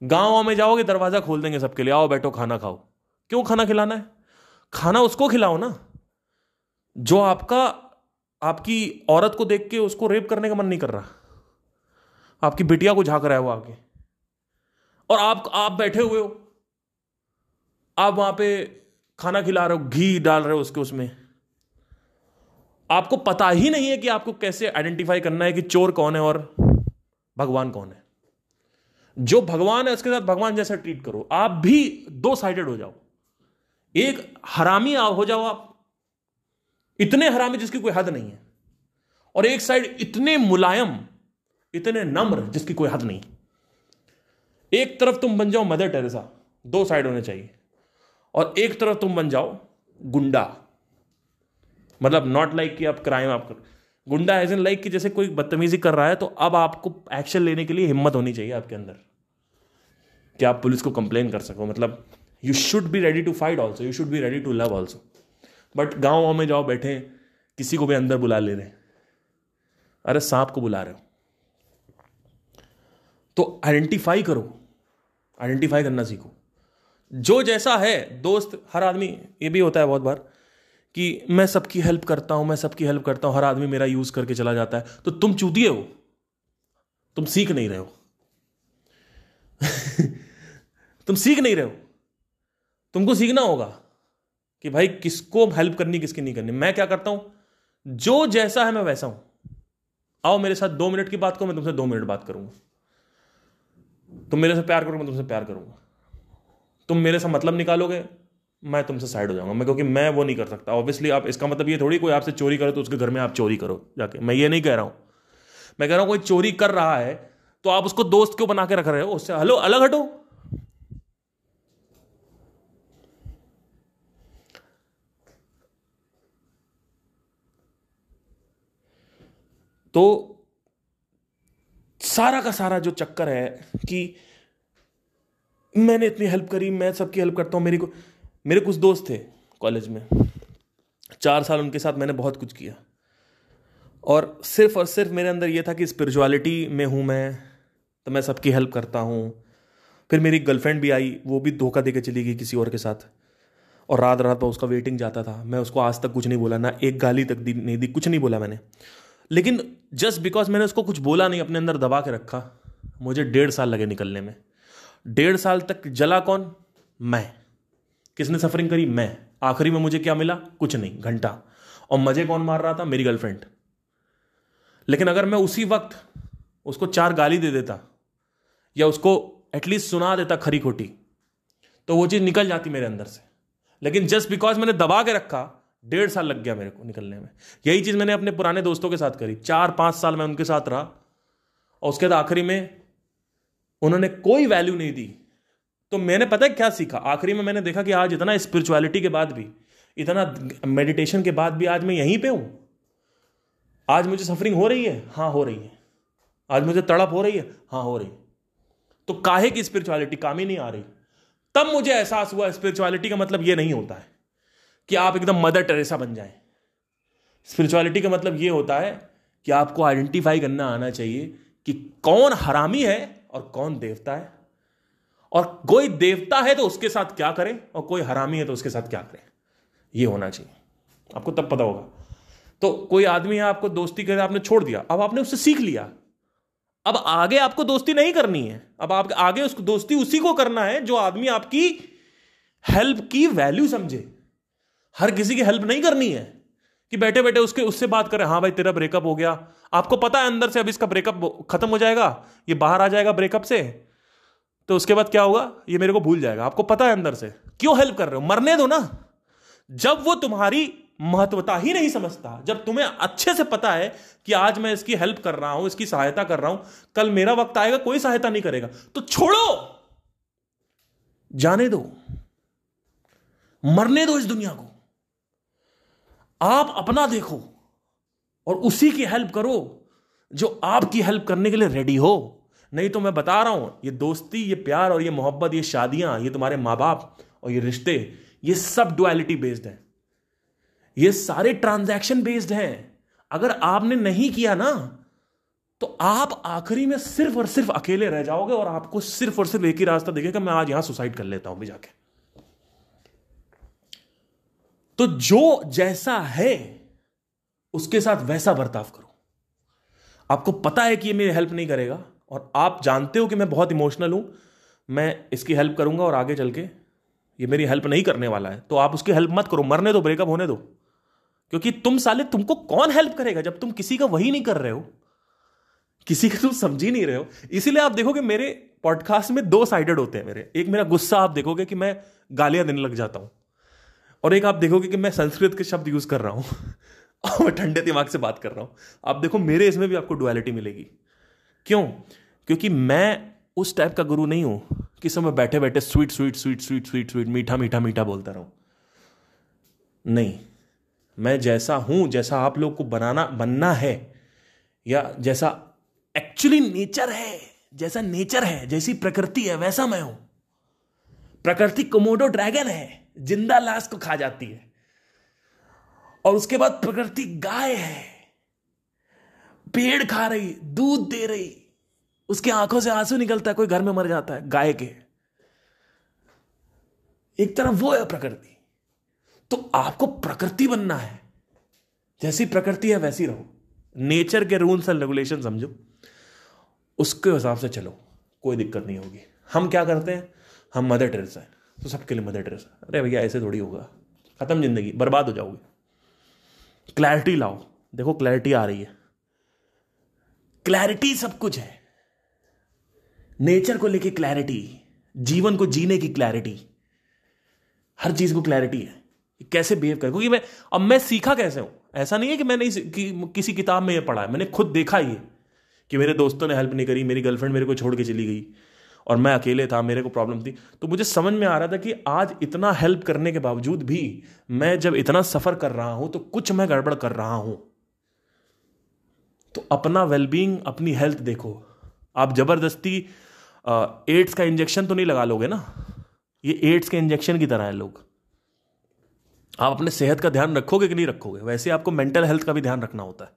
A: गाँव में जाओगे, दरवाज़ा खोल देंगे सबके लिए, आओ बैठो, खाना खाओ। क्यों खाना खिलाना है? खाना उसको खिलाओ ना। जो आपका, आपकी औरत को देख के उसको रेप करने का मन नहीं कर रहा। आपकी बिटिया को झाँक रहा है वो आगे और आप आप बैठे हुए हो। आप वहाँ पे खाना खिला रहे हो, घी डाल रहे हो उसके उसमें। आपको पता ही नहीं है कि आपको कैसे आइडेंटिफाई करना है कि चोर कौन है और भगवान कौन है। जो भगवान है, उसके साथ भगवान जैसा ट्रीट करो। आप भी दो साइडेड हो जाओ। एक हरामी हो जाओ आप इतने हरामी जिसकी कोई हद नहीं है। और एक साइड इतने मुलायम, इतने नम्र जिसकी कोई हद नहीं। एक तरफ़ तुम बन जाओ मदर टेरेसा, दो साइड होने चाहिए। और एक तरफ़ तुम बन जाओ गुंडा। मतलब नॉट लाइक कि आप क्राइम आप कर गुंडा एज इन लाइक कि जैसे कोई बदतमीजी कर रहा है तो अब आपको एक्शन लेने के लिए हिम्मत होनी चाहिए आपके अंदर। कि आप पुलिस को कंप्लेन कर सको। मतलब you should be ready to fight also you should be ready to love also but गाँव में जाओ बैठे, किसी को भी अंदर बुला ले रहे। अरे सांप को बुला रहे हो। तो आइडेंटिफाई करो। आइडेंटिफाई करना सीखो। जो जैसा है, दोस्त, हर आदमी, ये भी होता है बहुत बार, कि मैं सबकी हेल्प करता हूँ, मैं सबकी हेल्प करता हूँ, हर आदमी मेरा यूज़ करके चला जाता है। तो तुम चूतिए हो। तुम सीख नहीं रहे हो। तुम सीख नहीं रहे हो। तुमको सीखना होगा। कि भाई किसको हेल्प करनी, किसकी नहीं करनी। मैं क्या करता हूँ? जो जैसा है मैं वैसा हूँ। आओ मेरे साथ दो मिनट की बात करो, मैं तुमसे दो मिनट बात करूँगा। तुम मेरे से प्यार करो मैं तुमसे प्यार करूँगा। तुम मेरे से मतलब निकालोगे, मैं तुमसे साइड हो जाऊँगा। मैं क्योंकि मैं वो नहीं कर सकता। ऑब्वियसली आप, इसका मतलब ये थोड़ी, कोई आपसे चोरी करो तो उसके घर में आप चोरी करो जाके। मैं ये नहीं कह रहा हूँ। मैं कह रहा हूँ कोई चोरी कर रहा है तो आप उसको दोस्त क्यों बना के रख रहे हो? उससे, हलो, अलग हटो। तो सारा का सारा जो चक्कर है कि मैंने इतनी हेल्प करी, मैं सबकी हेल्प करता हूँ, मेरी को, मेरे कुछ दोस्त थे कॉलेज में। चार साल उनके साथ मैंने बहुत कुछ किया। और सिर्फ़ और सिर्फ़ मेरे अंदर यह था कि स्पिरिचुअलिटी में हूँ मैं तो मैं सबकी हेल्प करता हूँ। फिर मेरी गर्लफ्रेंड भी आई, वो भी धोखा दे के चली गई किसी और के साथ। और रात रात पर उसका वेटिंग जाता था। मैं उसको आज तक कुछ नहीं बोला, ना एक गाली तक दी, नहीं दी, कुछ नहीं बोला मैंने। लेकिन जस्ट बिकॉज़ मैंने उसको कुछ बोला नहीं, अपने अंदर दबा के रखा, मुझे डेढ़ साल लगे निकलने में। डेढ़ साल तक जला कौन? मैं। किसने सफरिंग करी? मैं। आखिरी में मुझे क्या मिला? कुछ नहीं, घंटा। और मज़े कौन मार रहा था? मेरी गर्लफ्रेंड लेकिन अगर मैं उसी वक्त उसको चार गाली दे देता, या उसको एटलीस्ट सुना देता खरी खोटी तो वो चीज़ निकल जाती मेरे अंदर से। लेकिन जस्ट बिकॉज़ मैंने दबा के रखा डेढ़ साल लग गया मेरे को निकलने में। यही चीज़ मैंने अपने पुराने दोस्तों के साथ करी। चार, पाँच साल मैं उनके साथ रहा। और उसके बाद आखिरी में उन्होंने कोई वैल्यू नहीं दी। तो मैंने पता है क्या सीखा? आखिरी में मैंने देखा कि आज इतना स्पिरिचुअलिटी के बाद भी, इतना मेडिटेशन के बाद भी आज मैं यहीं पे हूँ। आज मुझे सफरिंग हो रही है? हाँ हो रही है। आज मुझे तड़प हो रही है? हाँ हो रही है। तो काहे की स्पिरिचुअलिटी काम ही नहीं आ रही। तब मुझे एहसास हुआ स्पिरिचुअलिटी का मतलब यह नहीं होता है। कि आप एकदम मदर टेरेसा बन जाए। स्पिरिचुअलिटी का मतलब यह होता है कि आपको आइडेंटिफाई करना आना चाहिए कि कौन हरामी है और कौन देवता है। और कोई देवता है तो उसके साथ क्या करें और कोई हरामी है तो उसके साथ क्या करें। यह होना चाहिए। आपको तब पता होगा। तो कोई आदमी है, आपको दोस्ती करे आपने छोड़ दिया, अब आपने उससे सीख लिया। अब आगे आपको दोस्ती नहीं करनी है। अब आप आगे उसको दोस्ती उसी को करना है जो आदमी आपकी हेल्प की वैल्यू समझे। हर किसी की हेल्प नहीं करनी है कि बैठे बैठे उसके, उससे बात करें हाँ भाई, तेरा ब्रेकअप हो गया। आपको पता है अंदर से अब इसका ब्रेकअप खत्म हो जाएगा? ये बाहर आ जाएगा ब्रेकअप से? तो उसके बाद क्या होगा? ये मेरे को भूल जाएगा। आपको पता है अंदर से। क्यों हेल्प कर रहे हो? मरने दो ना। जब वो तुम्हारी महत्वता ही नहीं समझता, जब तुम्हें अच्छे से पता है कि आज मैं इसकी हेल्प कर रहा हूँ, इसकी सहायता कर रहा हूँ, कल मेरा वक्त आएगा, कोई सहायता नहीं करेगा तो छोड़ो। जाने दो। मरने दो इस दुनिया को। आप अपना देखो और उसी की हेल्प करो जो आपकी हेल्प करने के लिए रेडी हो। नहीं तो मैं बता रहा हूँ, ये दोस्ती, ये प्यार और ये मोहब्बत, ये शादियाँ, ये तुम्हारे माँ बाप और ये रिश्ते, ये सब डुअलिटी बेस्ड है। ये सारे ट्रांजैक्शन बेस्ड हैं। अगर आपने नहीं किया ना तो आप आखिरी में सिर्फ़ और सिर्फ़ अकेले रह जाओगे और आपको सिर्फ़ और सिर्फ़ एक ही रास्ता देखेगा मैं आज यहाँ सुसाइड कर लेता हूँ भी जाके। तो जो जैसा है, उसके साथ वैसा बर्ताव करो। आपको पता है कि ये मेरी हेल्प नहीं करेगा, और आप जानते हो कि मैं बहुत इमोशनल हूँ। मैं इसकी हेल्प करूँगा और आगे चल के ये मेरी हेल्प नहीं करने वाला है। तो आप उसकी हेल्प मत करो, मरने दो ब्रेकअप होने दो। क्योंकि तुम साले, तुमको कौन हेल्प करेगा जब तुम किसी का वही नहीं कर रहे हो? किसी का तुम समझ ही नहीं रहे हो। इसीलिए आप देखोगे मेरे पॉडकास्ट में दो साइडेड होते हैं मेरे। एक मेरा गुस्सा आप देखोगे कि मैं गालियाँ देने लग जाता हूँ। और एक आप देखोगे कि मैं संस्कृत के शब्द यूज़ कर रहा हूँ। और मैं ठंडे दिमाग से बात कर रहा हूँ। आप देखो, मेरे इसमें भी आपको डुअलिटी मिलेगी। क्यों? क्योंकि मैं उस टाइप का गुरु नहीं हूँ कि मैं बैठे बैठे sweet sweet sweet sweet sweet sweet मीठा मीठा मीठा बोलता रहूँ। नहीं। मैं जैसा हूँ, जैसा आप लोग को बनाना, बनना है, या जैसा एक्चुअली नेचर है, जैसा नेचर है, जैसी प्रकृति है, वैसा मैं हूँ। प्रकृति कोमोडो ड्रैगन है। ज़िंदा लाश को खा जाती है। और उसके बाद प्रकृति गाय है। पेड़ खा रही, दूध दे रही। उसकी आँखों से आँसू निकलता है, कोई घर में मर जाता है, गाय के। एक तरफ़ वो है प्रकृति। तो आपको प्रकृति बनना है। जैसी प्रकृति है, वैसी रहो। नेचर के रूल्स एंड रेगुलेशन समझो। उसके हिसाब से चलो। कोई दिक्कत नहीं होगी। हम क्या करते हैं? हम मदर टेरेसा हैं। तो सबके लिए मदर टेरेसा। अरे भैया ऐसे थोड़ी होगा। खत्म ज़िंदगी बर्बाद हो जाओगे। क्लैरिटी लाओ। देखो क्लैरिटी आ रही है। क्लैरिटी सब कुछ है। नेचर को लेके क्लैरिटी जीवन को जीने की क्लैरिटी हर चीज़ को क्लैरिटी है। कैसे बिहेव कर? क्योंकि मैं अब मैं सीखा कैसे हूँ? ऐसा नहीं है कि मैंने कि, किसी किताब में ये पढ़ा है। मैंने खुद देखा ये कि मेरे दोस्तों ने हेल्प नहीं करी मेरी गर्लफ्रेंड मेरे को छोड़ के चली गई। और मैं अकेले था, मेरे को प्रॉब्लम थी। तो मुझे समझ में आ रहा था कि आज इतना हेल्प करने के बावजूद भी मैं जब इतना सफ़र कर रहा हूँ तो कुछ मैं गड़बड़ कर रहा हूँ। तो अपना वेलबींग अपनी हेल्थ देखो। आप ज़बरदस्ती एड्स का इंजेक्शन तो नहीं लगा लोगे ना? ये एड्स के इंजेक्शन की तरह है लोग। आप अपने सेहत का ध्यान रखोगे कि नहीं रखोगे? वैसे आपको मेंटल हेल्थ का भी ध्यान रखना होता है।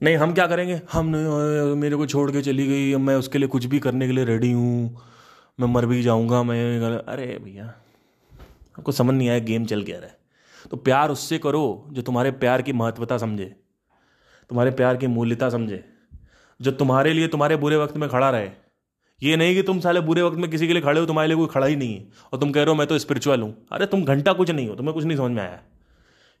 A: नहीं, हम क्या करेंगे? हम मेरे को छोड़ के चली गई मैं उसके लिए कुछ भी करने के लिए रेडी हूँ। मैं मर भी जाऊँगा, मैं अरे भैया आपको समझ नहीं आया गेम चल गया रहा है। तो प्यार उससे करो जो तुम्हारे प्यार की महत्वता समझे, तुम्हारे प्यार की मूल्यता समझे, जो तुम्हारे लिए तुम्हारे बुरे वक्त में खड़ा रहे। ये नहीं कि तुम साले बुरे वक्त में किसी के लिए खड़े हो, तुम्हारे लिए कोई खड़ा ही नहीं है, और तुम कह रहे हो, मैं तो स्पिरिचुअल हूँ। अरे, तुम घंटा कुछ नहीं हो, तुम्हें कुछ नहीं समझ में आया।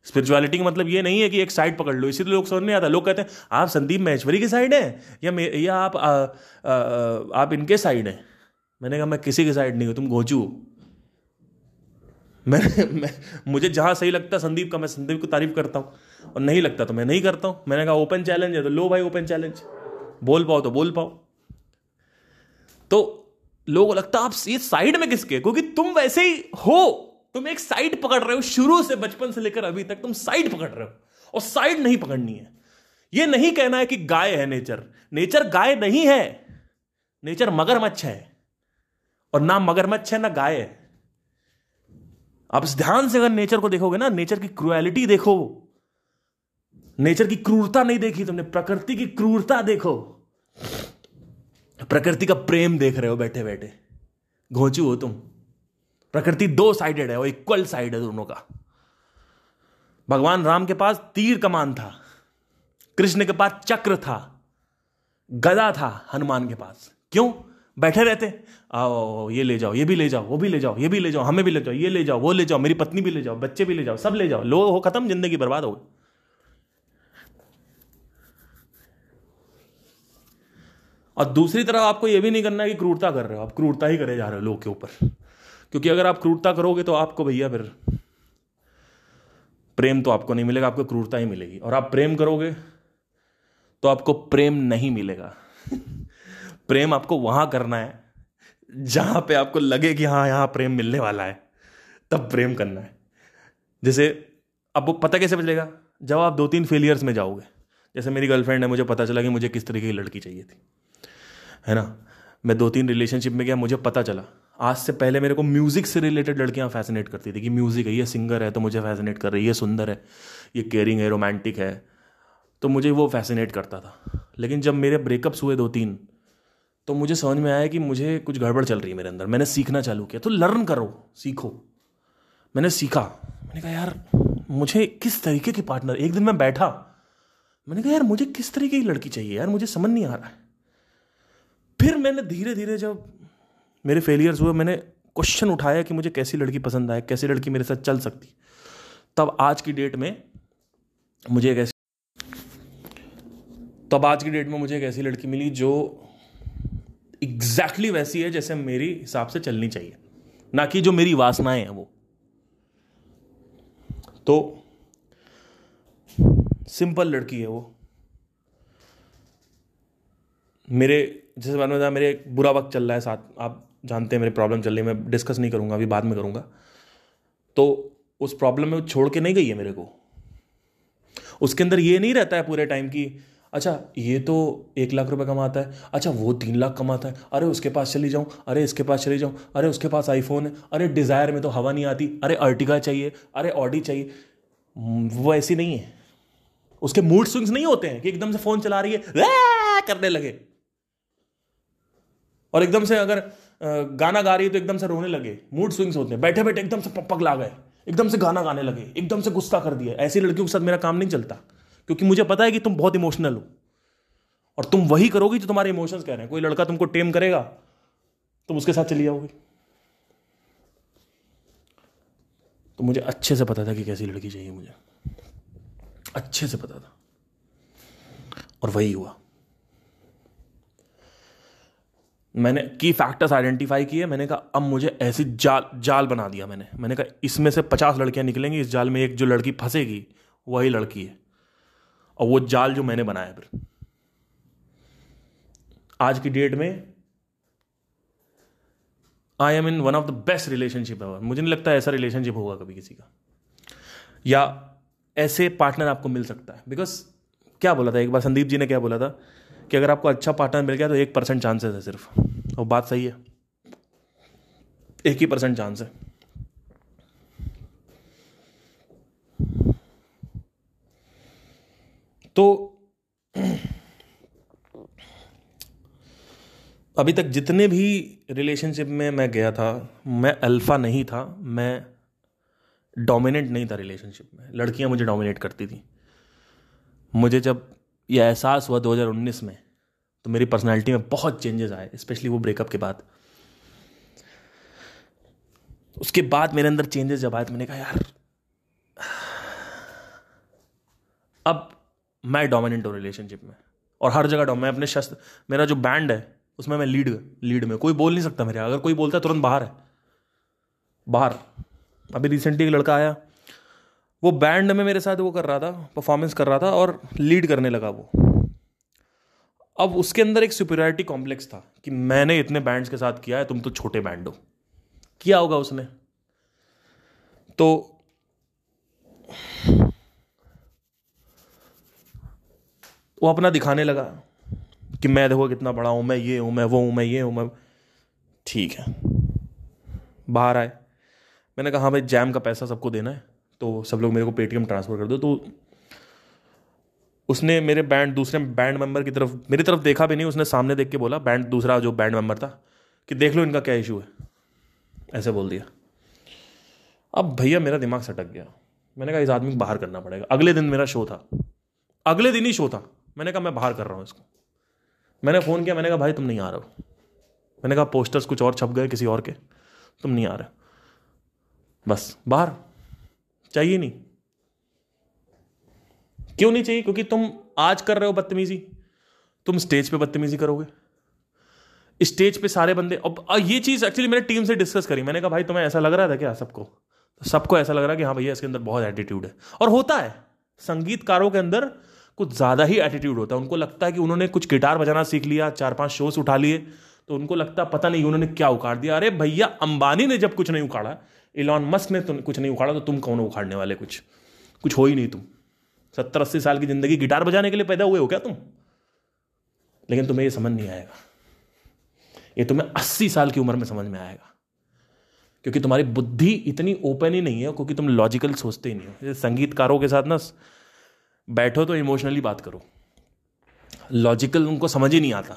A: स्पिरिचुअलिटी का मतलब ये नहीं है कि एक साइड पकड़ लो इसीलिए लोग समझ नहीं आता। लोग कहते हैं आप संदीप महेश्वरी की साइड है या मे या आप आ, आ, आ, आप इनके साइड हैं? मैंने कहा मैं किसी के साइड नहीं हूँ तुम गोचू मैं, मैं मुझे जहाँ सही लगता संदीप का मैं संदीप को तारीफ़ करता हूँ और नहीं लगता तो मैं नहीं करता हूँ। मैंने कहा ओपन चैलेंज है तो लो भाई ओपन चैलेंज बोल पाओ तो बोल पाओ। तो लोगों को लगता आप ये साइड में किसके? क्योंकि तुम वैसे ही हो। तुम एक साइड पकड़ रहे हो शुरू से बचपन से लेकर अभी तक, तुम साइड पकड़ रहे हो, और साइड नहीं पकड़नी है। यह नहीं कहना है कि गाय है नेचर। नेचर गाय नहीं है। नेचर मगरमच्छ है, और ना मगरमच्छ है, ना गाय है। आप इस ध्यान से अगर नेचर को देखोगे ना, नेचर की क्रुएलिटी देखो। नेचर की क्रूरता नहीं देखी तुमने, प्रकृति की क्रूरता देखो। प्रकृति का प्रेम देख रहे हो बैठे बैठे घोचू हो तुम। प्रकृति दो साइडेड है और इक्वल साइड है दोनों का भगवान राम के पास तीर कमान था कृष्ण के पास चक्र था गदा था हनुमान के पास क्यों बैठे रहते आओ ये ले जाओ ये भी ले जाओ वो भी ले जाओ ये भी ले जाओ हमें भी ले जाओ ये ले जाओ वो ले जाओ मेरी पत्नी भी ले जाओ बच्चे भी ले जाओ सब ले जाओ लो हो खत्म ज़िंदगी बर्बाद हो और दूसरी तरफ़ आपको यह भी नहीं करना है कि क्रूरता कर रहे हो आप क्रूरता ही करे जा रहे हो लोग के ऊपर क्योंकि अगर आप क्रूरता करोगे तो आपको भैया फिर प्रेम तो आपको नहीं मिलेगा, आपको क्रूरता ही मिलेगी। और आप प्रेम करोगे तो आपको प्रेम नहीं मिलेगा। प्रेम आपको वहाँ करना है, जहाँ पे आपको लगे कि हाँ यहाँ प्रेम मिलने वाला है, तब प्रेम करना है। जैसे आपको पता कैसे चलेगा जब आप दो तीन फेलियर्स में जाओगे, जैसे मेरी गर्लफ्रेंड है मुझे पता चला कि मुझे किस तरीके की लड़की चाहिए थी, है ना? मैं दो तीन रिलेशनशिप में गया, मुझे पता चला आज से पहले मेरे को म्यूज़िक से रिलेटेड लड़कियाँ फैसिनेट करती थी कि म्यूज़िक है, ये सिंगर है तो मुझे फैसिनेट कर रही है, ये सुंदर है, ये केयरिंग है रोमांटिक है तो मुझे वो फैसिनेट करता था। लेकिन जब मेरे ब्रेकअप्स हुए दो तीन तो मुझे समझ में आया कि मुझे कुछ गड़बड़ चल रही है मेरे अंदर। मैंने सीखना चालू किया तो लर्न करो, सीखो। मैंने सीखा। मैंने कहा, यार, मुझे किस तरीके की पार्टनर एक दिन मैं बैठा, मैंने कहा, यार, मुझे किस तरीके की लड़की चाहिए? यार, मुझे समझ नहीं आ रहा है। फिर मैंने धीरे धीरे जब मेरे फेलियर्स हुए, मैंने क्वेश्चन उठाया कि मुझे कैसी लड़की पसंद आए कैसी लड़की मेरे साथ चल सकती। तब आज की डेट में मुझे एक ऐसी तब आज की डेट में मुझे एक ऐसी लड़की मिली जो एग्जैक्टली exactly वैसी है जैसे मेरी हिसाब से चलनी चाहिए। ना कि जो मेरी वासनाएँ हैं वो। तो सिंपल लड़की है वो। मेरे जैसे मैंने बताया, मेरे एक बुरा वक्त चल रहा है साथ आप जानते हैं मेरी प्रॉब्लम चल रही है मैं डिस्कस नहीं करूँगा, अभी बाद में करूँगा। तो उस प्रॉब्लम में छोड़ के नहीं गई है मेरे को। उसके अंदर ये नहीं रहता है पूरे टाइम की अच्छा ये तो एक लाख रुपए कमाता है अच्छा वो तीन लाख कमाता है, अरे उसके पास चली जाऊँ, अरे इसके पास चली जाऊँ, अरे उसके पास आईफोन है, अरे डिज़ायर में तो हवा नहीं आती, अरे अर्टिगा चाहिए, अरे ऑडी चाहिए। वो ऐसी नहीं है। उसके मूड स्विंग्स नहीं होते हैं कि एकदम से फ़ोन चला रही है करने लगे। और एकदम से अगर गाना गा रही है तो एकदम से रोने लगे। मूड स्विंग्स होते हैं। बैठे बैठे एकदम से पपक ला गए। एकदम से गाना गाने लगे। एकदम से गुस्सा कर दिया। ऐसी लड़कियों के साथ मेरा काम नहीं चलता। क्योंकि मुझे पता है कि तुम बहुत इमोशनल हो। और तुम वही करोगी जो तुम्हारे इमोशंस कह रहे हैं। कोई लड़का तुमको टेम करेगा, तुम उसके साथ चली जाओगे। तो मुझे अच्छे से पता था कि कैसी लड़की चाहिए मुझे। अच्छे से पता था। और वही हुआ। मैंने की फैक्टर्स आइडेंटिफाई किए, मैंने कहा, अब मुझे ऐसी जाल जाल बना दिया मैंने। मैंने कहा, इसमें से पचास लड़कियाँ निकलेंगी, इस जाल में एक जो लड़की फंसेगी, वही लड़की है। और वो जाल जो मैंने बनाया फिर। आज की डेट में I am in one of the best relationship ever मुझे नहीं लगता ऐसा रिलेशनशिप होगा कभी किसी का। या ऐसे पार्टनर आपको मिल सकता है। बिकॉज़ क्या बोला था? एक बार संदीप जी ने क्या बोला था? कि अगर आपको अच्छा पार्टनर मिल गया तो एक परसेंट चांसेस है सिर्फ़। और बात सही है। एक ही परसेंट चांस है। तो अभी तक जितने भी रिलेशनशिप में मैं गया था, मैं अल्फ़ा नहीं था, मैं डोमिनेंट नहीं था रिलेशनशिप में। लड़कियाँ मुझे डोमिनेट करती थी। मुझे जब यह एहसास हुआ 2019 में तो मेरी पर्सनालिटी में बहुत चेंजेस आए स्पेशली वो ब्रेकअप के बाद। उसके बाद मेरे अंदर चेंजेस जब आए तो मैंने कहा, यार, अब मैं डोमिनेंट हूँ रिलेशनशिप में, और हर जगह मैं अपने शस्त्र, मेरा जो बैंड है, उसमें मैं लीड लीड में कोई बोल नहीं सकता मेरे अगर कोई बोलता है, तुरंत बाहर है। बाहर। अभी रिसेंटली एक लड़का आया वो बैंड में मेरे साथ वो कर रहा था परफॉर्मेंस कर रहा था और लीड करने लगा वो। अब उसके अंदर एक सुपरियरिटी कॉम्प्लेक्स था कि मैंने इतने बैंड्स के साथ किया है, तुम तो छोटे बैंड हो। किया होगा उसने। तो वो अपना दिखाने लगा कि मैं देखो कितना बड़ा हूँ, मैं ये हूँ, मैं वो हूँ, मैं ये हूँ, मैं ठीक है। बाहर आए। मैंने कहा हाँ भाई जैम का पैसा सबको देना है। तो सब लोग मेरे को पेटीएम ट्रांसफ़र कर दो। तो उसने मेरे बैंड दूसरे बैंड मेंबर की तरफ़, मेरी तरफ़ देखा भी नहीं, उसने सामने देख के बोला बैंड दूसरा जो बैंड मेंबर था, कि देख लो इनका क्या इशू है। ऐसे बोल दिया। अब भैया मेरा दिमाग सटक गया। मैंने कहा, इस आदमी को बाहर करना पड़ेगा। अगले दिन मेरा शो था। अगले दिन ही शो था। मैंने कहा, मैं बाहर कर रहा हूँ इसको। मैंने फ़ोन किया, मैंने कहा, भाई, तुम नहीं आ रहे हो। मैंने कहा पोस्टर्स कुछ और छप गए किसी और के। तुम नहीं आ रहे बस, बाहर। चाहिए नहीं। क्यों नहीं चाहिए? क्योंकि तुम आज कर रहे हो बदतमीजी। तुम स्टेज पे बदतमीजी करोगे। स्टेज पे सारे बंदे अब ये चीज़ एक्चुअली मैंने टीम से डिस्कस करी। मैंने कहा, भाई, तुम्हें ऐसा लग रहा था क्या सबको? तो सबको ऐसा लग रहा है कि हाँ भैया, इसके अंदर बहुत एटीट्यूड है। और होता है। संगीतकारों के अंदर कुछ ज़्यादा ही एटीट्यूड होता है। उनको लगता है कि उन्होंने कुछ गिटार बजाना सीख लिया, चार पाँच शोज़ उठा लिए तो उनको लगता है पता नहीं उन्होंने क्या उखाड़ दिया। अरे, भैया, अंबानी ने जब कुछ नहीं उखाड़ा इलॉन मस्क ने तो कुछ नहीं उखाड़ा तो तुम कौन उखाड़ने वाले? कुछ कुछ हो ही नहीं तुम। सत्तर, अस्सी साल की ज़िंदगी गिटार बजाने के लिए पैदा हुए हो क्या तुम? लेकिन तुम्हें यह समझ नहीं आएगा। ये तुम्हें अस्सी साल की उम्र में समझ में आएगा। क्योंकि तुम्हारी बुद्धि इतनी ओपन ही नहीं है, क्योंकि तुम लॉजिकल सोचते ही नहीं हो। संगीतकारों के साथ ना, बैठो तो इमोशनली बात करो। लॉजिकल उनको समझ ही नहीं आता।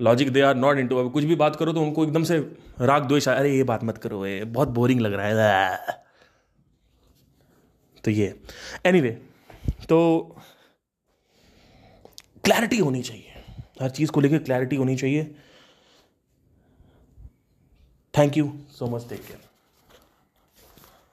A: Logic they are not into कुछ भी बात करो तो उनको एकदम से राग द्वेष अरे ये बात मत करो ये बहुत बोरिंग लग रहा है। तो ये। एनीवे anyway, तो क्लैरिटी होनी चाहिए। हर चीज़ को लेकर क्लैरिटी होनी चाहिए। Thank you so much take care